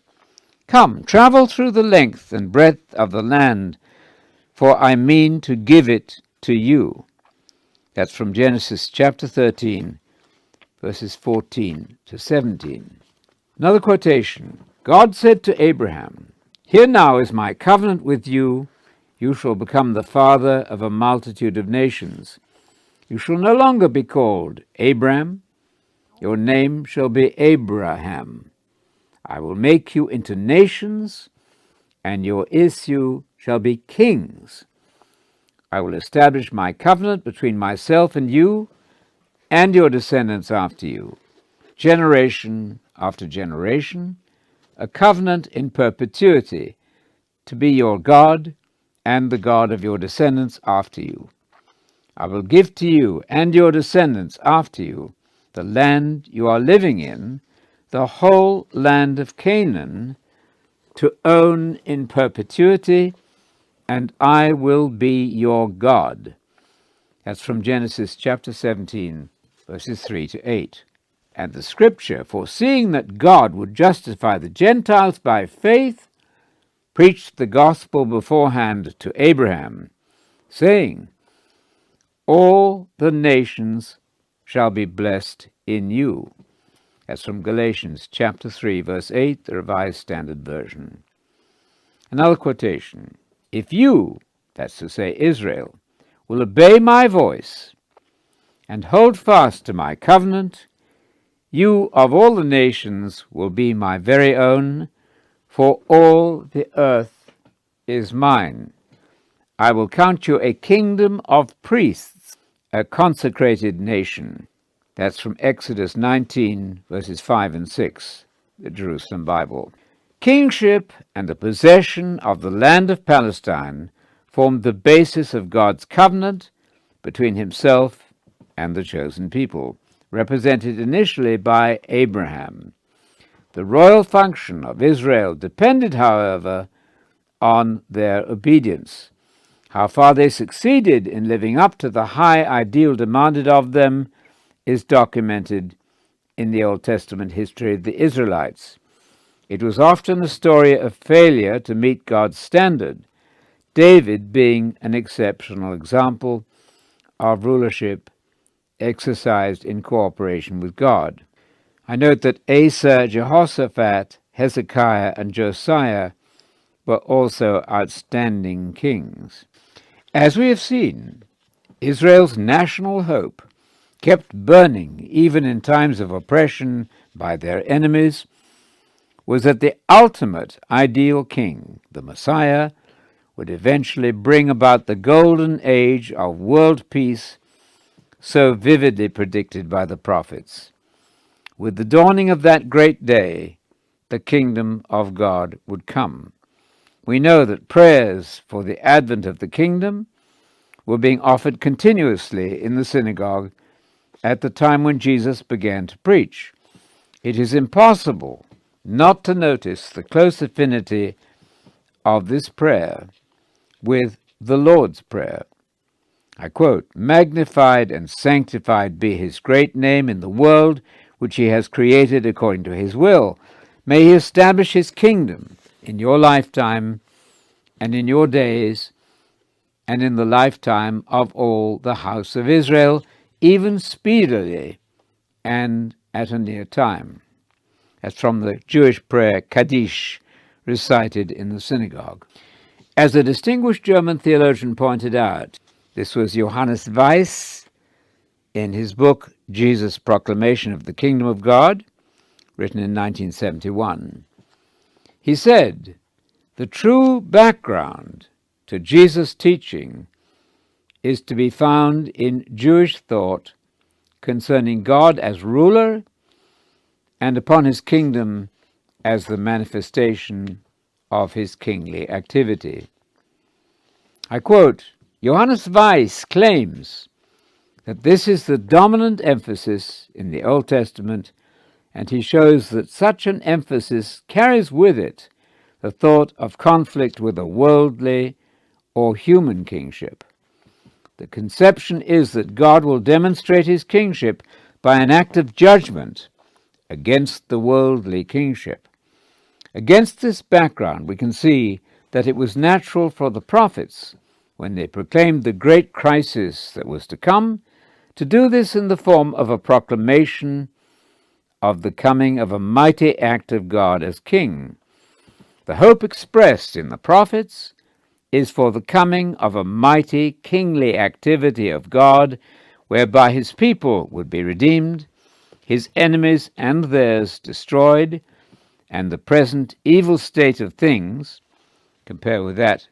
Come, travel through the length and breadth of the land, for I mean to give it to you. That's from Genesis chapter 13, verses 14 to 17. Another quotation God said to Abraham, Here now is my covenant with you. You shall become the father of a multitude of nations. You shall no longer be called Abram. Your name shall be Abraham. I will make you into nations, and your issue shall be kings. I will establish my covenant between myself and you and your descendants after you, generation after generation, a covenant in perpetuity, to be your God and the God of your descendants after you. I will give to you and your descendants after you the land you are living in, the whole land of Canaan, to own in perpetuity and I will be your God. That's from Genesis chapter 17, verses 3 to 8. And the scripture, foreseeing that God would justify the Gentiles by faith, preached the gospel beforehand to Abraham, saying, All the nations shall be blessed in you. That's from Galatians chapter 3, verse 8, the Revised Standard Version. Another quotation if you, that's to say Israel, will obey my voice and hold fast to my covenant, you of all the nations will be my very own, for all the earth is mine. I will count you a kingdom of priests a consecrated nation. That's from Exodus 19, verses 5 and 6, the Jerusalem Bible. Kingship and the possession of the land of Palestine formed the basis of God's covenant between himself and the chosen people, represented initially by Abraham. The royal function of Israel depended, however, on their obedience. How far they succeeded in living up to the high ideal demanded of them is documented in the Old Testament history of the Israelites. It was often a story of failure to meet God's standard, David being an exceptional example of rulership exercised in cooperation with God. I note that Asa, Jehoshaphat, Hezekiah, and Josiah were also outstanding kings. As we have seen, Israel's national hope kept burning even in times of oppression by their enemies was that the ultimate ideal king, the Messiah, would eventually bring about the golden age of world peace so vividly predicted by the prophets. With the dawning of that great day, the kingdom of God would come. We know that prayers for the advent of the kingdom were being offered continuously in the synagogue at the time when Jesus began to preach. It is impossible not to notice the close affinity of this prayer with the Lord's Prayer. I quote, Magnified and sanctified be his great name in the world which he has created according to his will. May he establish his kingdom in your lifetime and in your days and in the lifetime of all the house of Israel, even speedily and at a near time. That's from the Jewish prayer Kaddish, recited in the synagogue. As a distinguished German theologian pointed out, this was Johannes Weiss in his book Jesus' Proclamation of the Kingdom of God, written in 1971. He said, The true background to Jesus' teaching is to be found in Jewish thought concerning God as ruler and upon his kingdom as the manifestation of his kingly activity. I quote Johannes Weiss claims that this is the dominant emphasis in the Old Testament, and he shows that such an emphasis carries with it the thought of conflict with a worldly or human kingship. The conception is that God will demonstrate his kingship by an act of judgment against the worldly kingship. Against this background, we can see that it was natural for the prophets, when they proclaimed the great crisis that was to come, to do this in the form of a proclamation of the coming of a mighty act of God as king. The hope expressed in the prophets is for the coming of a mighty kingly activity of God, whereby his people would be redeemed, his enemies and theirs destroyed, and the present evil state of things, compare with that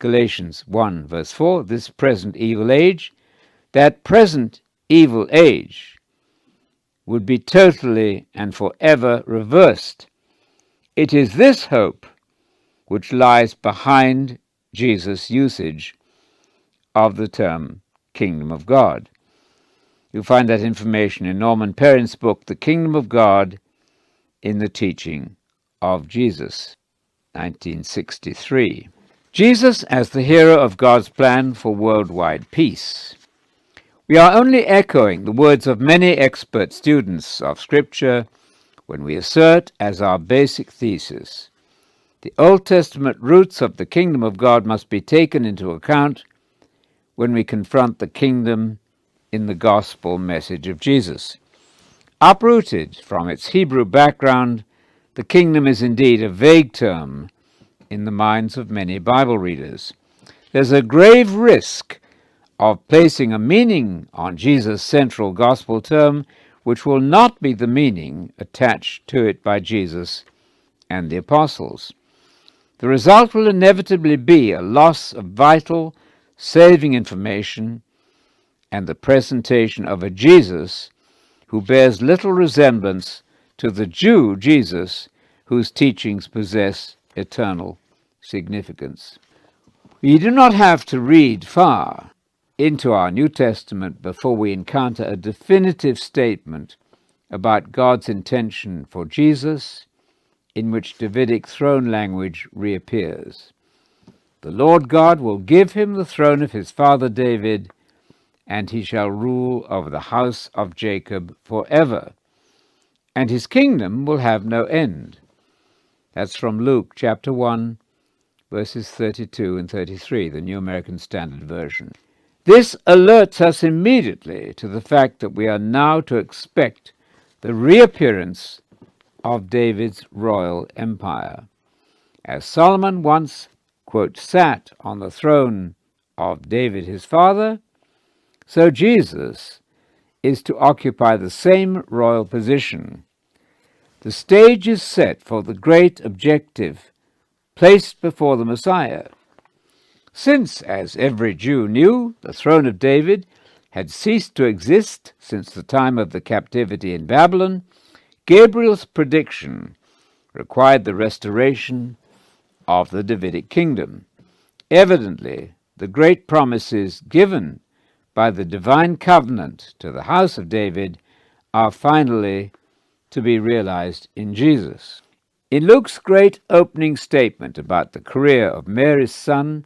Galatians 1 verse 4, this present evil age, that present evil age would be totally and forever reversed. It is this hope which lies behind Jesus' usage of the term kingdom of God. You'll find that information in Norman Perrin's book, The Kingdom of God in the Teaching of Jesus, 1963. Jesus as the hero of God's plan for worldwide peace. We are only echoing the words of many expert students of Scripture when we assert as our basic thesis the Old Testament roots of the kingdom of God must be taken into account when we confront the kingdom in the gospel message of Jesus. Uprooted from its Hebrew background, the kingdom is indeed a vague term in the minds of many Bible readers. There's a grave risk of placing a meaning on Jesus' central gospel term which will not be the meaning attached to it by Jesus and the apostles. The result will inevitably be a loss of vital, saving information and the presentation of a Jesus who bears little resemblance to the Jew Jesus whose teachings possess eternal significance. We do not have to read far into our New Testament before we encounter a definitive statement about God's intention for Jesus, in which Davidic throne language reappears. The Lord God will give him the throne of his father David, and he shall rule over the house of Jacob forever, and his kingdom will have no end. That's from Luke chapter 1, verses 32 and 33, the New American Standard Version. This alerts us immediately to the fact that we are now to expect the reappearance of David's royal empire. As Solomon once, quote, sat on the throne of David his father, so Jesus is to occupy the same royal position. The stage is set for the great objective placed before the Messiah. Since, as every Jew knew, the throne of David had ceased to exist since the time of the captivity in Babylon, Gabriel's prediction required the restoration of the Davidic kingdom. Evidently, the great promises given by the divine covenant to the house of David are finally to be realized in Jesus. In Luke's great opening statement about the career of Mary's son,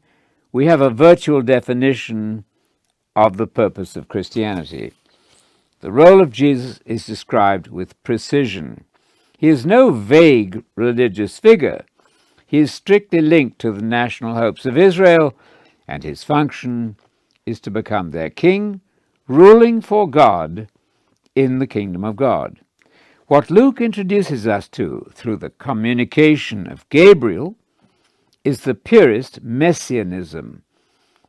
we have a virtual definition of the purpose of Christianity. The role of Jesus is described with precision. He is no vague religious figure. He is strictly linked to the national hopes of Israel, and his function is to become their king, ruling for God in the kingdom of God. What Luke introduces us to through the communication of Gabriel is the purest messianism,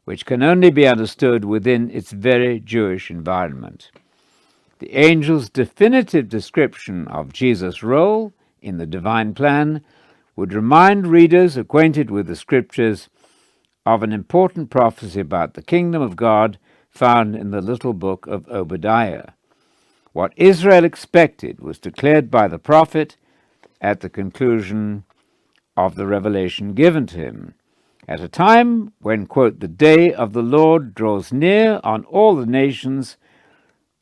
which can only be understood within its very Jewish environment. The angel's definitive description of Jesus' role in the divine plan would remind readers acquainted with the scriptures of an important prophecy about the kingdom of God found in the little book of Obadiah. What Israel expected was declared by the prophet at the conclusion of the revelation given to him. At a time when, quote, the day of the Lord draws near on all the nations,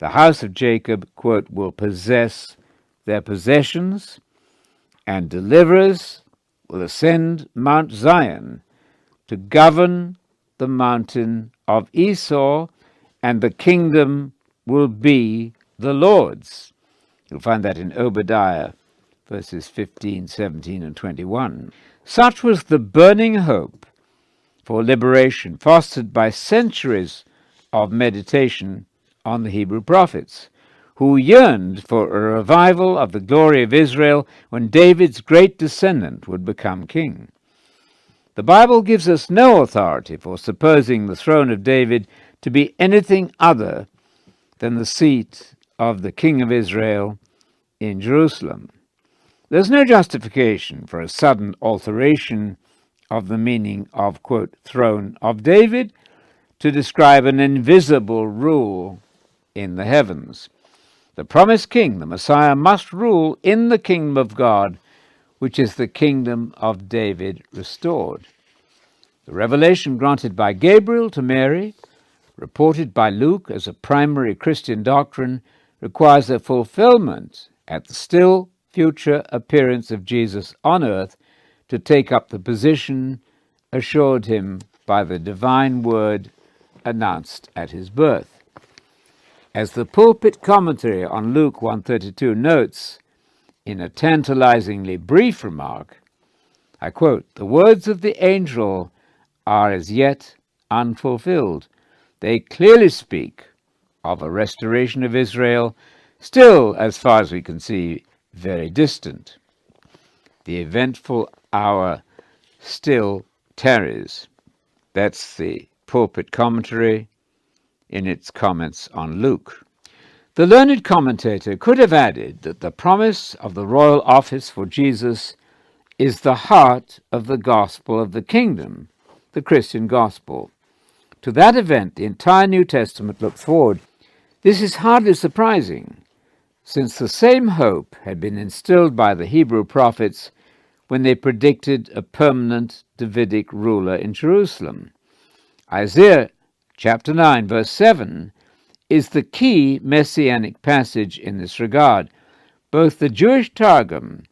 the house of Jacob, quote, will possess their possessions, and deliverers will ascend Mount Zion to govern the mountain of Esau, and the kingdom will be the Lord's. You'll find that in Obadiah verses 15, 17, and 21. Such was the burning hope for liberation, fostered by centuries of meditation on the Hebrew prophets, who yearned for a revival of the glory of Israel when David's great descendant would become king. The Bible gives us no authority for supposing the throne of David to be anything other than the seat of the King of Israel in Jerusalem. There's no justification for a sudden alteration of the meaning of, quote, throne of David to describe an invisible rule in the heavens. The promised king, the Messiah, must rule in the kingdom of God, which is the kingdom of David restored. The revelation granted by Gabriel to Mary, reported by Luke as a primary Christian doctrine, requires a fulfillment at the still future appearance of Jesus on earth to take up the position assured him by the divine word announced at his birth. As the pulpit commentary on Luke 132 notes in a tantalizingly brief remark, I quote, The words of the angel are as yet unfulfilled. They clearly speak of a restoration of Israel, still, as far as we can see, very distant. The eventful hour still tarries. That's the pulpit commentary in its comments on Luke. The learned commentator could have added that the promise of the royal office for Jesus is the heart of the gospel of the kingdom, the Christian gospel. To that event, the entire New Testament looked forward. This is hardly surprising, since the same hope had been instilled by the Hebrew prophets when they predicted a permanent Davidic ruler in Jerusalem. Isaiah chapter 9, verse 7 is the key messianic passage in this regard. Both the Jewish Targum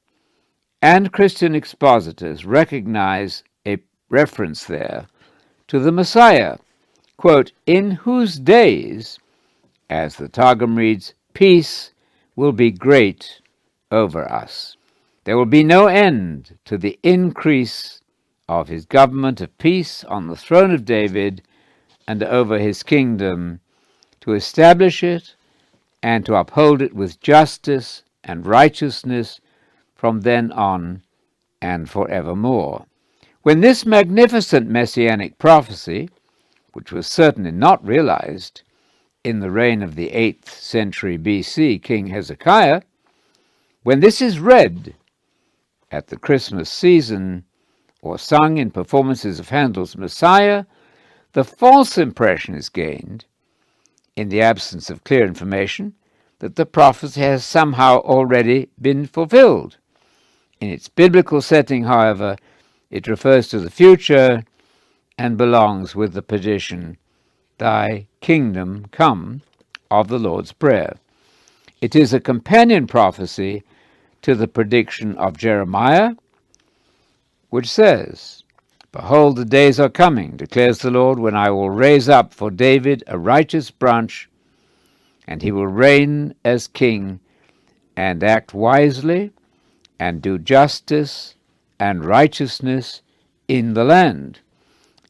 and Christian expositors recognize a reference there to the Messiah, quote, in whose days, as the Targum reads, peace will be great over us. There will be no end to the increase of his government of peace on the throne of David and over his kingdom, to establish it and to uphold it with justice and righteousness from then on and forevermore. When this magnificent messianic prophecy, which was certainly not realized in the reign of the 8th century BC King Hezekiah, when this is read at the Christmas season or sung in performances of Handel's Messiah, the false impression is gained, in the absence of clear information, that the prophecy has somehow already been fulfilled. In its biblical setting, however, it refers to the future and belongs with the petition, Thy kingdom come, of the Lord's Prayer. It is a companion prophecy to the prediction of Jeremiah, which says, Behold, the days are coming, declares the Lord, when I will raise up for David a righteous branch, and he will reign as king, and act wisely, and do justice and righteousness in the land.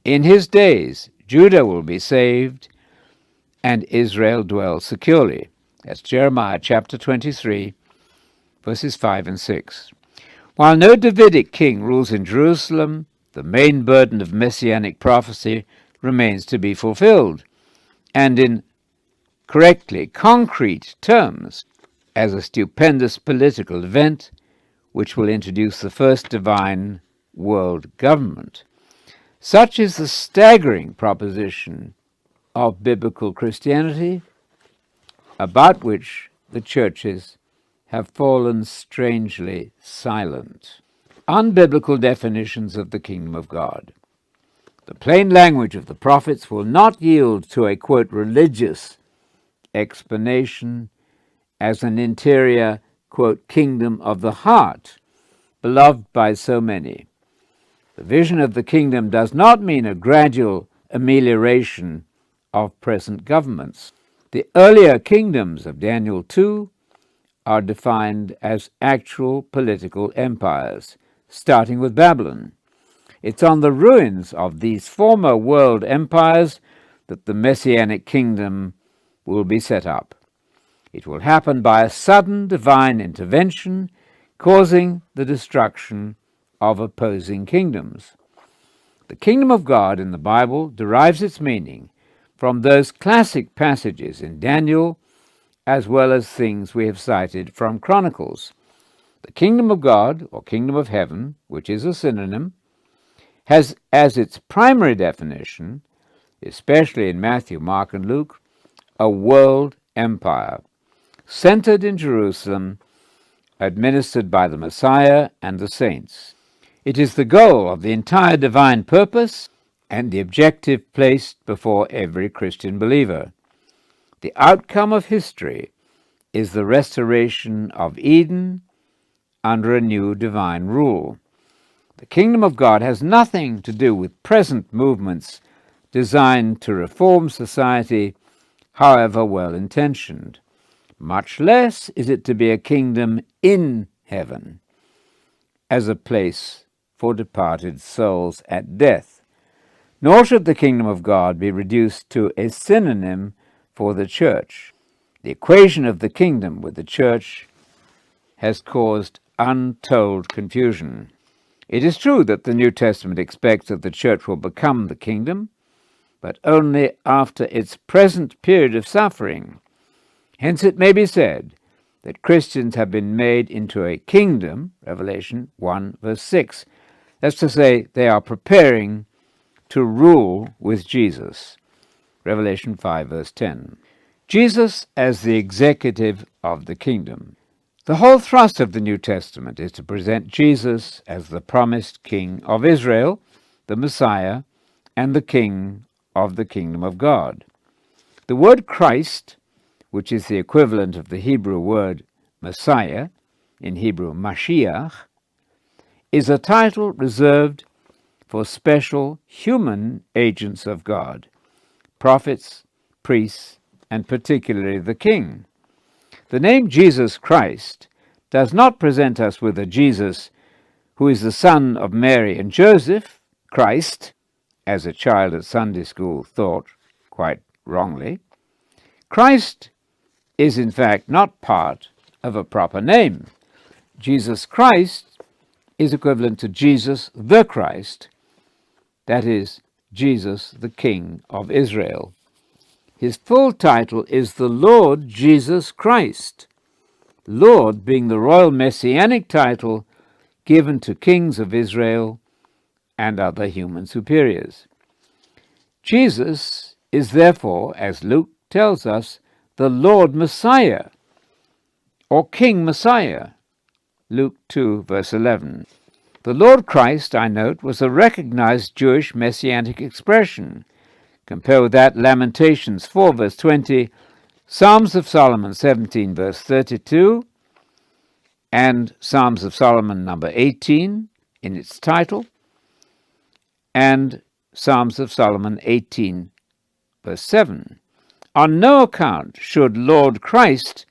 In his days, Judah will be saved, and Israel dwell securely. That's Jeremiah chapter 23, verses 5 and 6. While no Davidic king rules in Jerusalem, the main burden of messianic prophecy remains to be fulfilled, and in correctly concrete terms, as a stupendous political event which will introduce the first divine world government. Such is the staggering proposition of biblical Christianity, about which the churches have fallen strangely silent. Unbiblical definitions of the kingdom of God. The plain language of the prophets will not yield to a quote religious explanation as an interior quote kingdom of the heart beloved by so many. The vision of the kingdom does not mean a gradual amelioration of present governments. The earlier kingdoms of Daniel 2 are defined as actual political empires, starting with Babylon. It's on the ruins of these former world empires that the Messianic kingdom will be set up. It will happen by a sudden divine intervention causing the destruction of opposing kingdoms. The kingdom of God in the Bible derives its meaning from those classic passages in Daniel as well as things we have cited from Chronicles. The kingdom of God, or kingdom of heaven, which is a synonym, has as its primary definition, especially in Matthew, Mark, and Luke, a world empire, centered in Jerusalem administered by the Messiah and the saints. It is the goal of the entire divine purpose and the objective placed before every Christian believer. The outcome of history is the restoration of Eden under a new divine rule. The kingdom of God has nothing to do with present movements designed to reform society, however well intentioned. Much less is it to be a kingdom in heaven, as a place for departed souls at death. Nor should the kingdom of God be reduced to a synonym for the church. The equation of the kingdom with the church has caused untold confusion. It is true that the New Testament expects that the church will become the kingdom, but only after its present period of suffering Hence it may be said that Christians have been made into a kingdom, Revelation 1, verse 6. That's to say, they are preparing to rule with Jesus. Revelation 5, verse 10. Jesus as the executive of the kingdom. The whole thrust of the New Testament is to present Jesus as the promised King of Israel, the Messiah, and the King of the kingdom of God. The word Christ, which is the equivalent of the Hebrew word Messiah, in Hebrew Mashiach, is a title reserved for special human agents of God, prophets, priests, and particularly the king. The name Jesus Christ does not present us with a Jesus who is the son of Mary and Joseph, Christ, as a child at Sunday school thought quite wrongly. Christ is in fact not part of a proper name. Jesus Christ is equivalent to Jesus the Christ, that is, Jesus the King of Israel. His full title is the Lord Jesus Christ, Lord being the royal messianic title given to kings of Israel and other human superiors. Jesus is therefore, as Luke tells us, the Lord Messiah, or King Messiah. Luke 2, verse 11. The Lord Christ, I note, was a recognized Jewish messianic expression Compare with that Lamentations 4, verse 20, Psalms of Solomon 17, verse 32, and Psalms of Solomon number 18 in its title, and Psalms of Solomon 18, verse 7. On no account should Lord Christ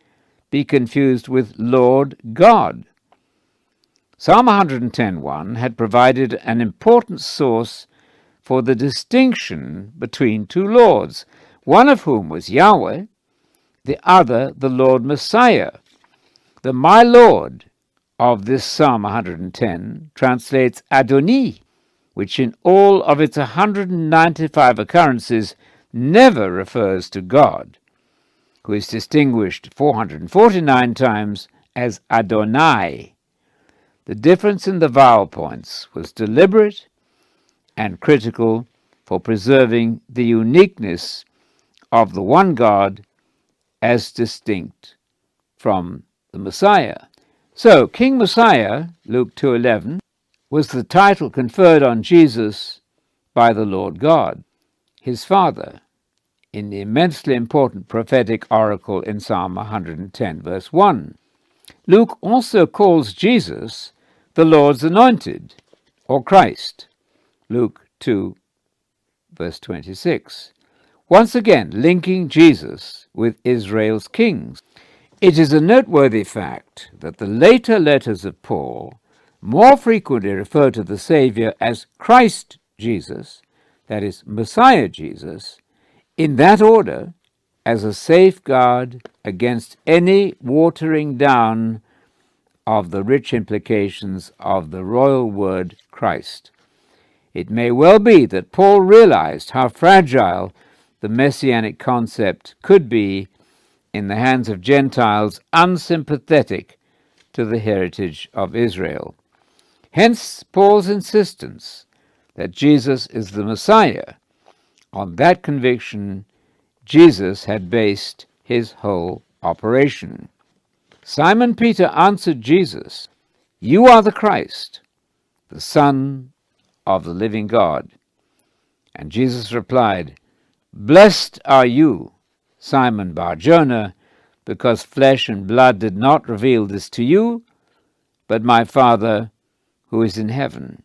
be confused with Lord God. Psalm 110.1 had provided an important source for the distinction between two lords, one of whom was Yahweh, the other the Lord Messiah. The my Lord of this Psalm 110 translates Adoni, which in all of its 195 occurrences never refers to God, who is distinguished 449 times as Adonai. The difference in the vowel points was deliberate and critical for preserving the uniqueness of the one God as distinct from the Messiah. So, King Messiah, Luke 2:11, was the title conferred on Jesus by the Lord God, his Father, in the immensely important prophetic oracle in Psalm 110, verse 1. Luke also calls Jesus the Lord's anointed, or Christ, Luke 2, verse 26. Once again, linking Jesus with Israel's kings. It is a noteworthy fact that the later letters of Paul more frequently refer to the Saviour as Christ Jesus, that is, Messiah Jesus, in that order as a safeguard against any watering down of the rich implications of the royal word Christ. It may well be that Paul realized how fragile the messianic concept could be in the hands of Gentiles unsympathetic to the heritage of Israel. Hence Paul's insistence that Jesus is the Messiah. On that conviction, Jesus had based his whole operation. Simon Peter answered Jesus, You are the Christ, the Son of the living God. And Jesus replied, Blessed are you, Simon Barjona, because flesh and blood did not reveal this to you, but my Father who is in heaven.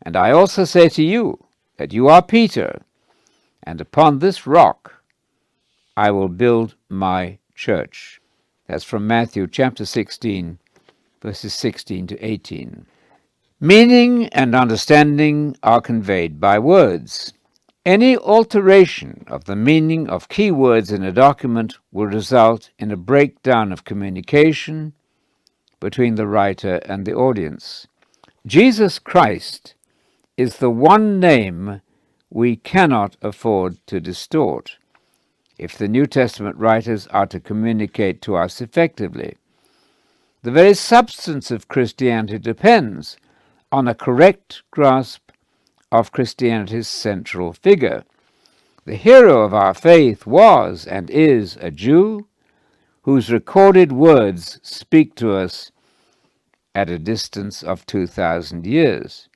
And I also say to you that you are Peter, and upon this rock I will build my church. That's from Matthew chapter 16, verses 16 to 18. Meaning and understanding are conveyed by words. Any alteration of the meaning of key words in a document will result in a breakdown of communication between the writer and the audience. Jesus Christ is the one name we cannot afford to distort if the New Testament writers are to communicate to us effectively. The very substance of Christianity depends on a correct grasp of Christianity's central figure. The hero of our faith was and is a Jew whose recorded words speak to us at a distance of 2,000 years.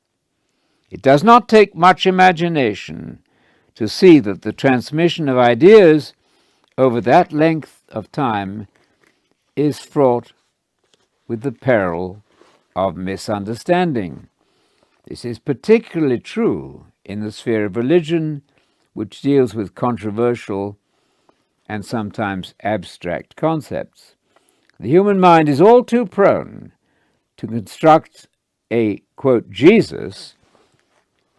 It does not take much imagination to see that the transmission of ideas over that length of time is fraught with the peril of misunderstanding. This is particularly true in the sphere of religion, which deals with controversial and sometimes abstract concepts. The human mind is all too prone to construct a, quote, Jesus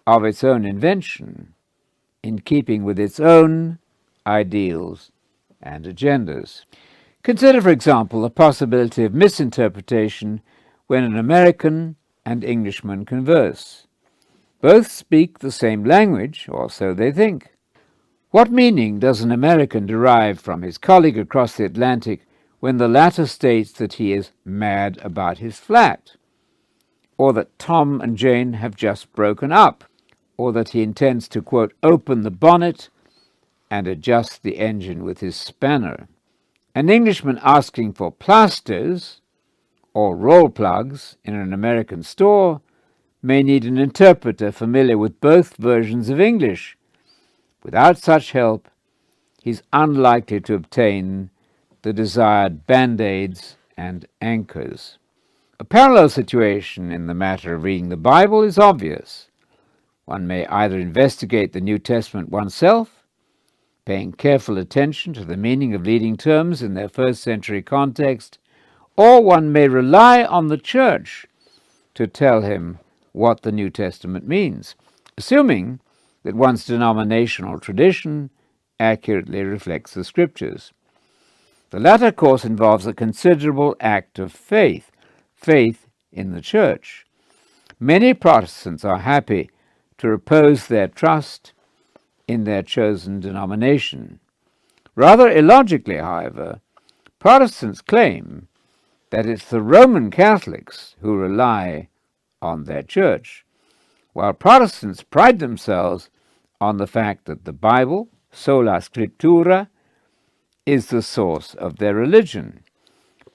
of its own invention in keeping with its own ideals and agendas. Consider, for example, the possibility of misinterpretation when an American and Englishman converse. Both speak the same language, or so they think. What meaning does an American derive from his colleague across the Atlantic when the latter states that he is mad about his flat, or that Tom and Jane have just broken up, or that he intends to, quote, open the bonnet and adjust the engine with his spanner? An Englishman asking for plasters or Rawlplugs in an American store may need an interpreter familiar with both versions of English. Without such help, he's unlikely to obtain the desired band aids and anchors. A parallel situation in the matter of reading the Bible is obvious. One may either investigate the New Testament oneself paying careful attention to the meaning of leading terms in their first century context, or one may rely on the church to tell him what the New Testament means, assuming that one's denominational tradition accurately reflects the Scriptures. The latter course involves a considerable act of faith, faith in the church. Many Protestants are happy to repose their trust in their chosen denomination. Rather illogically, however, Protestants claim that it's the Roman Catholics who rely on their church, while Protestants pride themselves on the fact that the Bible, sola scriptura, is the source of their religion.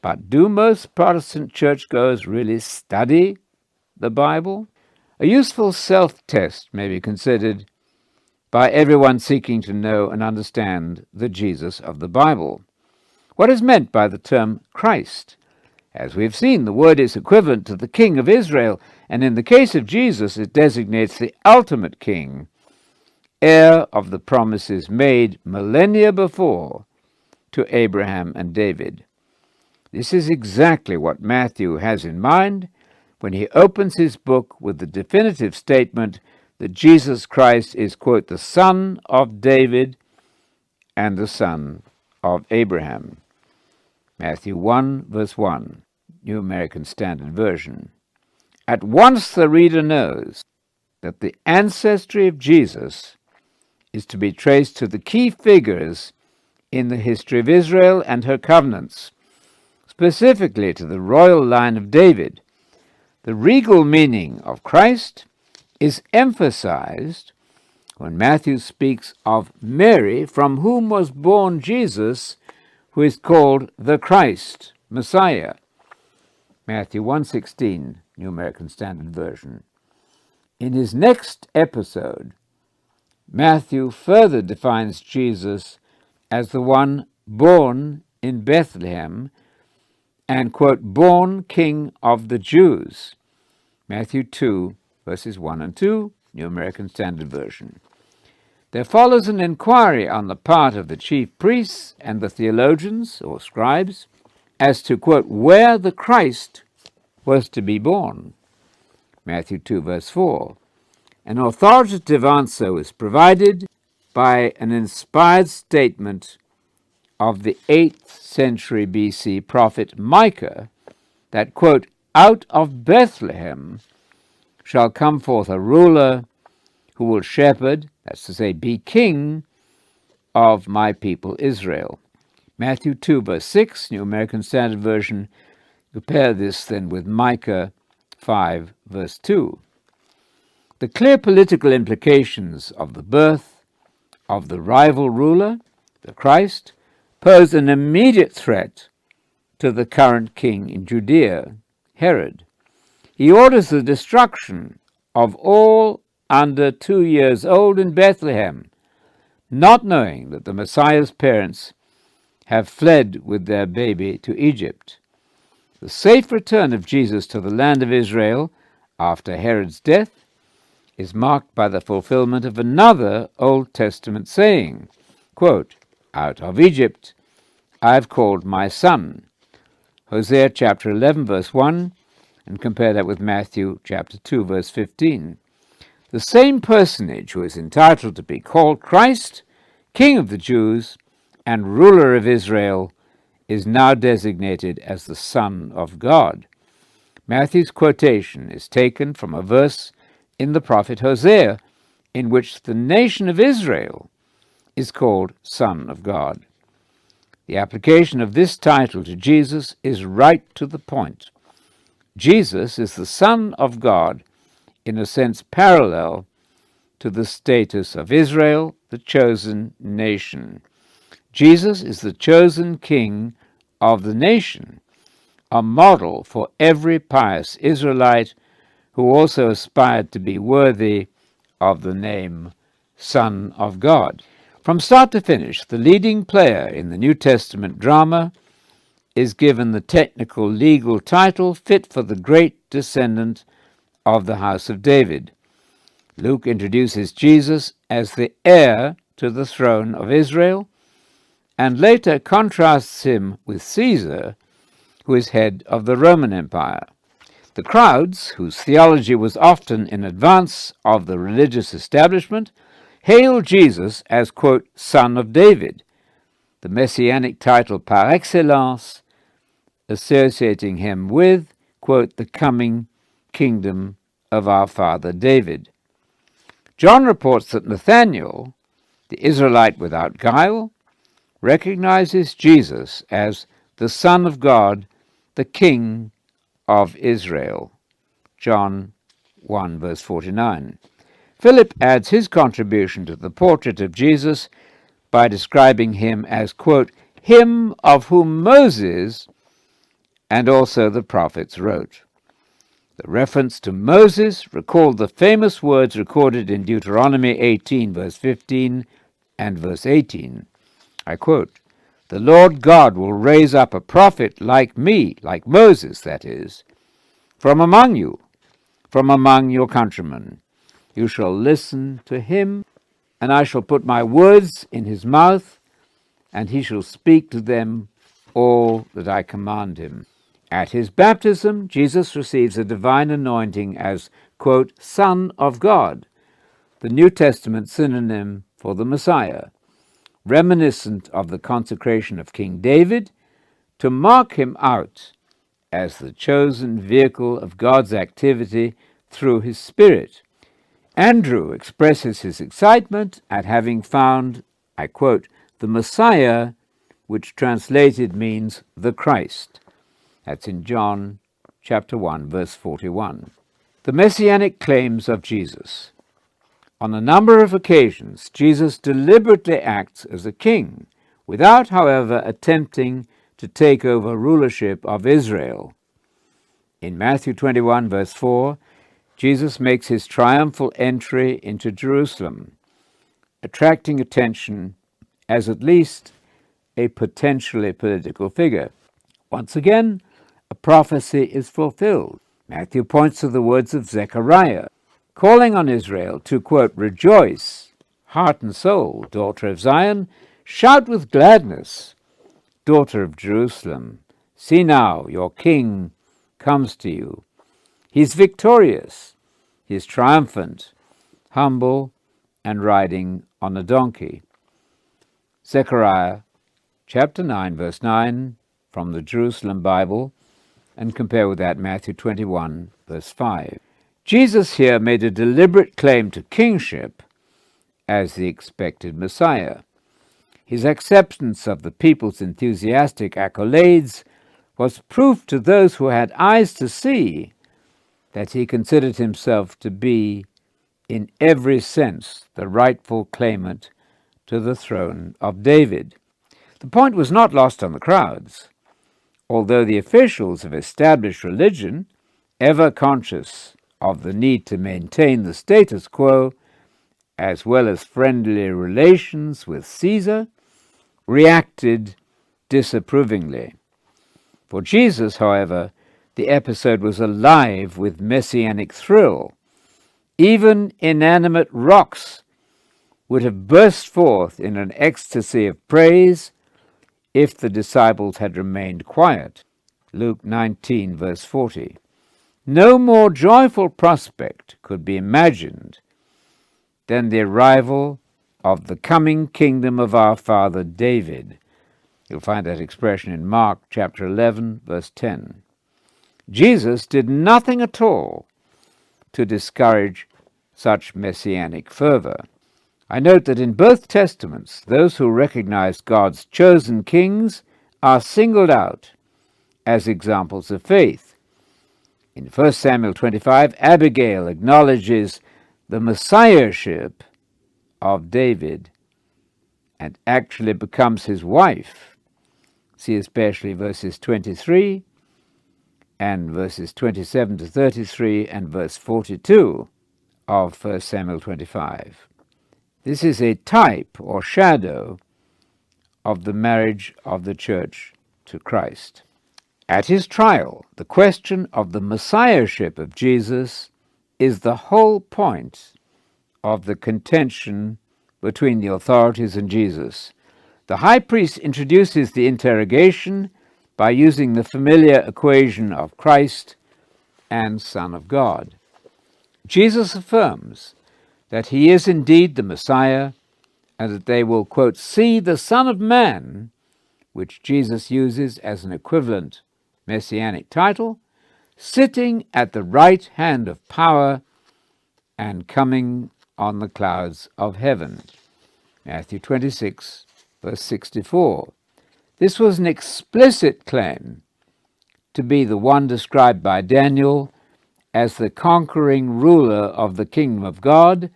But do most Protestant churchgoers really study the Bible? A useful self test may be considered by everyone seeking to know and understand the Jesus of the Bible. What is meant by the term Christ? As we have seen, the word is equivalent to the King of Israel, and in the case of Jesus, it designates the ultimate King, heir of the promises made millennia before to Abraham and David. This is exactly what Matthew has in mind when he opens his book with the definitive statement that Jesus Christ is, quote, the son of David and the son of Abraham. Matthew 1, verse 1, New American Standard Version. At once the reader knows that the ancestry of Jesus is to be traced to the key figures in the history of Israel and her covenants, specifically to the royal line of David. The regal meaning of Christ is emphasized when Matthew speaks of Mary, from whom was born Jesus, who is called the Christ, Messiah. Matthew 1:16, New American Standard Version. In his next episode, Matthew further defines Jesus as the one born in Bethlehem and, quote, born king of the Jews. Matthew 2, verses 1 and 2, New American Standard Version. There follows an inquiry on the part of the chief priests and the theologians or scribes as to, quote, where the Christ was to be born. Matthew 2, verse 4. An authoritative answer is provided by an inspired statement of the 8th century BC prophet Micah that, quote, out of Bethlehem shall come forth a ruler who will shepherd, that's to say, be king of my people Israel. Matthew 2, verse 6, New American Standard Version. Compare this then with Micah 5, verse 2. The clear political implications of the birth of the rival ruler, the Christ, pose an immediate threat to the current king in Judea, Herod. He orders the destruction of all under two years old in Bethlehem, not knowing that the Messiah's parents have fled with their baby to Egypt. The safe return of Jesus to the land of Israel after Herod's death is marked by the fulfillment of another Old Testament saying, quote, Out of Egypt I have called my son. Hosea chapter 11, verse 1, and compare that with Matthew chapter 2, verse 15. The same personage who is entitled to be called Christ, King of the Jews, and ruler of Israel, is now designated as the Son of God. Matthew's quotation is taken from a verse in the prophet Hosea in which the nation of Israel is called Son of God. The application of this title to Jesus is right to the point. Jesus is the Son of God in a sense parallel to the status of Israel, the chosen nation. Jesus is the chosen king of the nation, a model for every pious Israelite who also aspired to be worthy of the name Son of God. From start to finish, the leading player in the New Testament drama is given the technical legal title fit for the great descendant of the house of David. Luke introduces Jesus as the heir to the throne of Israel and later contrasts him with Caesar, who is head of the Roman Empire. The crowds, whose theology was often in advance of the religious establishment, hail Jesus as, quote, Son of David, the messianic title par excellence, associating him with, quote, the coming kingdom of our father David. John reports that Nathanael, the Israelite without guile, recognizes Jesus as the Son of God, the King of Israel. John 1, verse 49. Philip adds his contribution to the portrait of Jesus by describing him as, quote, him of whom Moses and also the prophets wrote. The reference to Moses recalled the famous words recorded in Deuteronomy 18, verse 15 and verse 18. I quote, the Lord God will raise up a prophet like me, like Moses, that is, from among you, from among your countrymen. You shall listen to him, and I shall put my words in his mouth, and he shall speak to them all that I command him. At his baptism, Jesus receives a divine anointing as, quote, Son of God, the New Testament synonym for the Messiah reminiscent of the consecration of King David, to mark him out as the chosen vehicle of God's activity through his Spirit. Andrew expresses his excitement at having found, I quote, the Messiah, which translated means the Christ. That's in John chapter 1, verse 41. The messianic claims of Jesus. On a number of occasions, Jesus deliberately acts as a king, without, however, attempting to take over rulership of Israel. In Matthew 21, verse 4, Jesus makes his triumphal entry into Jerusalem, attracting attention as at least a potentially political figure. Once again, a prophecy is fulfilled. Matthew points to the words of Zechariah calling on Israel to, quote, rejoice, heart and soul, daughter of Zion, shout with gladness, daughter of Jerusalem. See now, your king comes to you. He is victorious, he is triumphant, humble, and riding on a donkey. Zechariah chapter 9, verse 9, from the Jerusalem Bible, and compare with that Matthew 21, verse 5. Jesus here made a deliberate claim to kingship as the expected Messiah. His acceptance of the people's enthusiastic accolades was proof to those who had eyes to see that he considered himself to be, in every sense, the rightful claimant to the throne of David. The point was not lost on the crowds. Although the officials of established religion, ever conscious of the need to maintain the status quo, as well as friendly relations with Caesar, reacted disapprovingly. For Jesus, however, the episode was alive with messianic thrill. Even inanimate rocks would have burst forth in an ecstasy of praise if the disciples had remained quiet. Luke 19, verse 40. No more joyful prospect could be imagined than the arrival of the coming kingdom of our father David. You'll find that expression in Mark chapter 11, verse 10. Jesus did nothing at all to discourage such messianic fervor. I note that in both Testaments, those who recognize God's chosen kings are singled out as examples of faith. In 1 Samuel 25, Abigail acknowledges the messiahship of David and actually becomes his wife. See especially verses 23 and verses 27 to 33 and verse 42 of 1 Samuel 25. This is a type or shadow of the marriage of the church to Christ. At his trial, the question of the messiahship of Jesus is the whole point of the contention between the authorities and Jesus. The high priest introduces the interrogation by using the familiar equation of Christ and Son of God. Jesus affirms that he is indeed the Messiah and that they will, quote, see the Son of Man, which Jesus uses as an equivalent messianic title, sitting at the right hand of power and coming on the clouds of heaven. Matthew 26, verse 64. This was an explicit claim to be the one described by Daniel as the conquering ruler of the kingdom of God,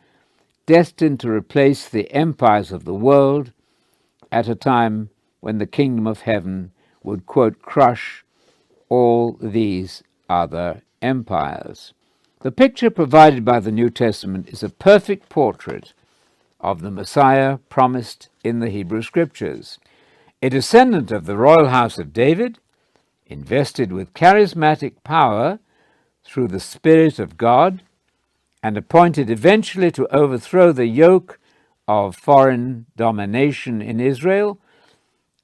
destined to replace the empires of the world at a time when the kingdom of heaven would, quote, crush all these other empires. The picture provided by the New Testament is a perfect portrait of the Messiah promised in the Hebrew Scriptures. A descendant of the royal house of David, invested with charismatic power through the Spirit of God and appointed eventually to overthrow the yoke of foreign domination in Israel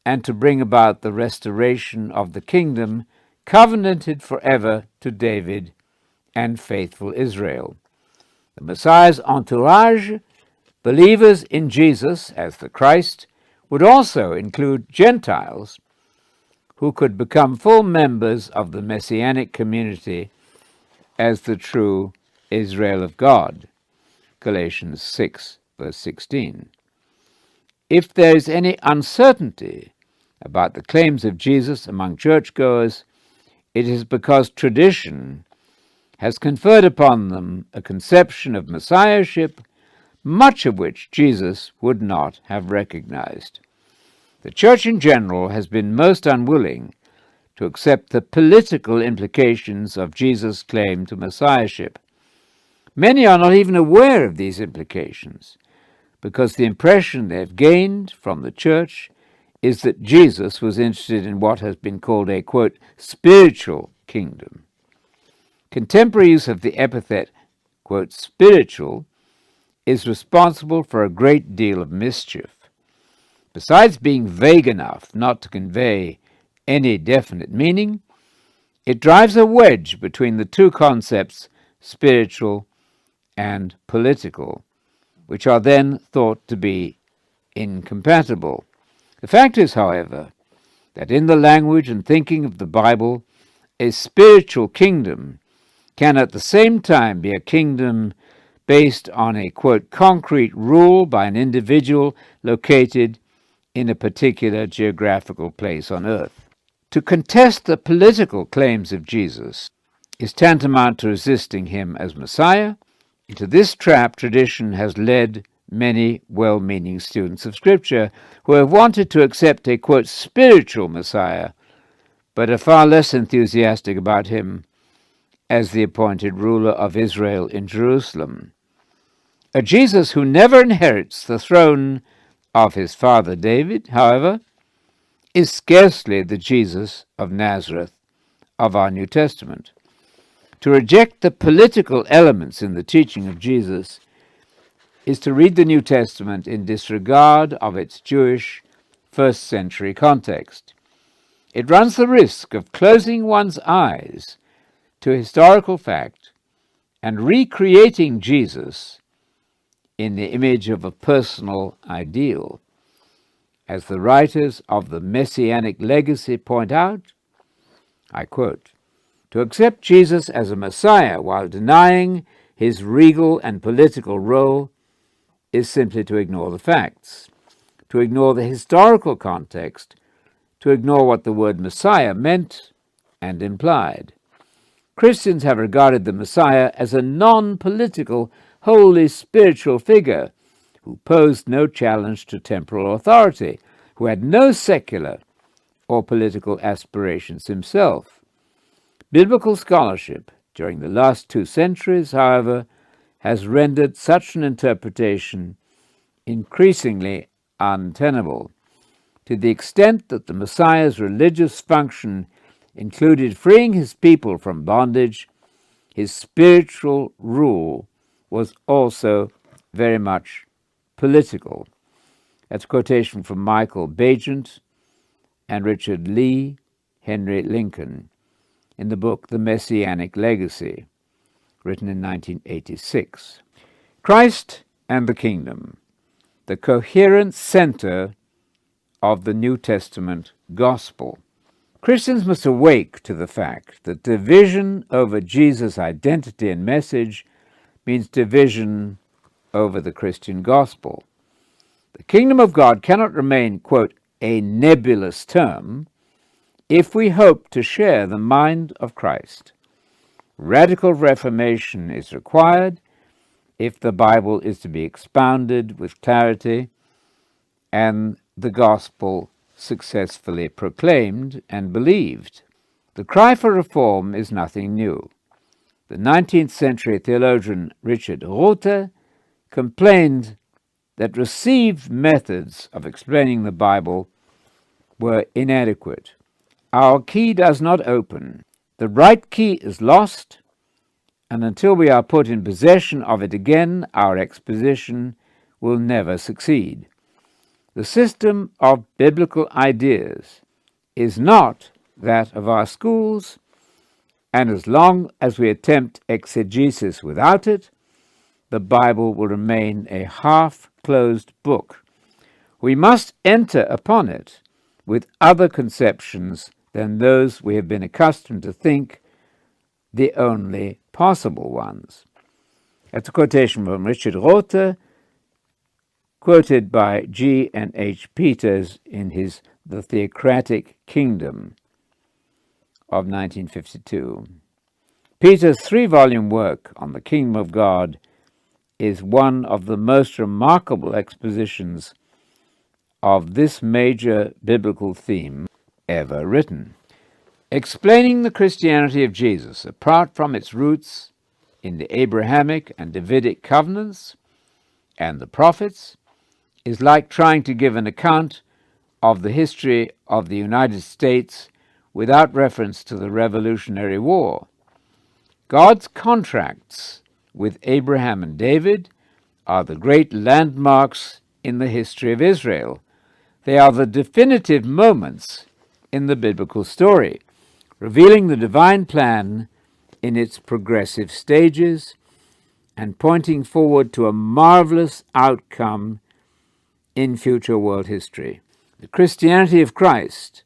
and to bring about the restoration of the kingdom covenanted forever to David and faithful Israel. The Messiah's entourage, believers in Jesus as the Christ, would also include Gentiles who could become full members of the Messianic community as the true Israel of God. Galatians 6, verse 16. If there is any uncertainty about the claims of Jesus among churchgoers, it is because tradition has conferred upon them a conception of Messiahship, much of which Jesus would not have recognized. The Church in general has been most unwilling to accept the political implications of Jesus' claim to Messiahship. Many are not even aware of these implications because the impression they have gained from the church is that Jesus was interested in what has been called a, quote, spiritual kingdom. Contemporary use of the epithet, quote, spiritual is responsible for a great deal of mischief. Besides being vague enough not to convey any definite meaning, it drives a wedge between the two concepts, spiritual and political, which are then thought to be incompatible. The fact is, however, that in the language and thinking of the Bible, a spiritual kingdom can at the same time be a kingdom based on a quote concrete rule by an individual located in a particular geographical place on earth. To contest the political claims of Jesus is tantamount to resisting him as Messiah. Into this trap, tradition has led many well meaning students of Scripture who have wanted to accept a quote spiritual Messiah, but are far less enthusiastic about him as the appointed ruler of Israel in Jerusalem. A Jesus who never inherits the throne of his father David, however, is scarcely the Jesus of Nazareth of our New Testament. To reject the political elements in the teaching of Jesus is to read the New Testament in disregard of its Jewish first century context. It runs the risk of closing one's eyes to historical fact and recreating Jesus in the image of a personal ideal. As the writers of the Messianic legacy point out, I quote, to accept Jesus as a Messiah while denying his regal and political role is simply to ignore the facts, to ignore the historical context, to ignore what the word Messiah meant and implied. Christians have regarded the Messiah as a non political, wholly spiritual figure who posed no challenge to temporal authority, who had no secular or political aspirations himself. Biblical scholarship during the last two centuries, however, has rendered such an interpretation increasingly untenable, to the extent that the Messiah's religious function included freeing his people from bondage, his spiritual rule was also very much political. That's a quotation from Michael Baigent and Richard Leigh, Henry Lincoln, in the book The Messianic Legacy written in 1986. Christ and the Kingdom, the coherent center of the New Testament gospel. Christians must awake to the fact that division over Jesus' identity and message means division over the Christian gospel. The kingdom of God cannot remain, quote, a nebulous term if we hope to share the mind of Christ. Radical reformation is required if the Bible is to be expounded with clarity and the gospel successfully proclaimed and believed. The cry for reform is nothing new. The 19th century theologian Richard Rothe complained that received methods of explaining the Bible were inadequate. Our key does not open. The right key is lost, and until we are put in possession of it again, our exposition will never succeed. The system of biblical ideas is not that of our schools, and as long as we attempt exegesis without it, the Bible will remain a half closed book. We must enter upon it with other conceptions than those we have been accustomed to think the only possible ones. That's a quotation from Richard Rothe, quoted by G. N. H. Peters in his The Theocratic Kingdom of 1952. Peters' three volume work on the Kingdom of God is one of the most remarkable expositions of this major biblical theme ever written. Explaining the Christianity of Jesus apart from its roots in the Abrahamic and Davidic covenants and the prophets is like trying to give an account of the history of the United States without reference to the Revolutionary War. God's contracts with Abraham and David are the great landmarks in the history of Israel. They are the definitive moments in the biblical story, revealing the divine plan in its progressive stages and pointing forward to a marvelous outcome in future world history. The Christianity of Christ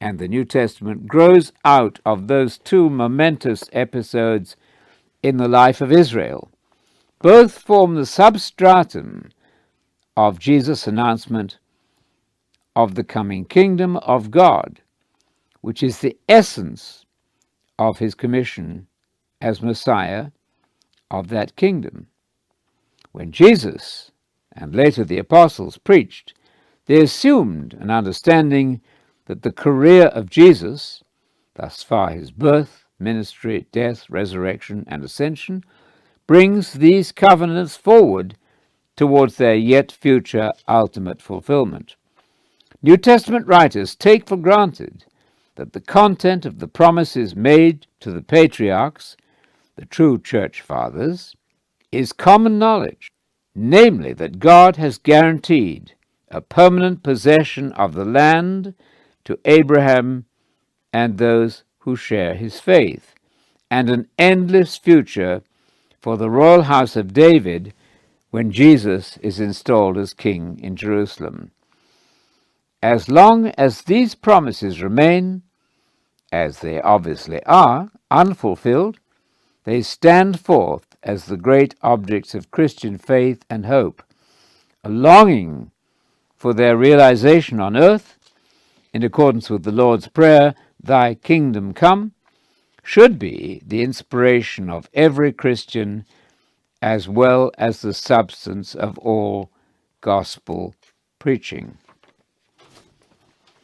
and the New Testament grows out of those two momentous episodes in the life of Israel. Both form the substratum of Jesus' announcement of the coming kingdom of God, which is the essence of his commission as Messiah of that kingdom. When Jesus and later the apostles preached, they assumed an understanding that the career of Jesus, thus far his birth, ministry, death, resurrection, and ascension, brings these covenants forward towards their yet future ultimate fulfillment. New Testament writers take for granted that the content of the promises made to the patriarchs, the true church fathers, is common knowledge, namely that God has guaranteed a permanent possession of the land to Abraham and those who share his faith, and an endless future for the royal house of David when Jesus is installed as king in Jerusalem. As long as these promises remain, as they obviously are, unfulfilled, they stand forth as the great objects of Christian faith and hope, a longing for their realization on earth, in accordance with the Lord's Prayer, Thy kingdom come, should be the inspiration of every Christian as well as the substance of all gospel preaching.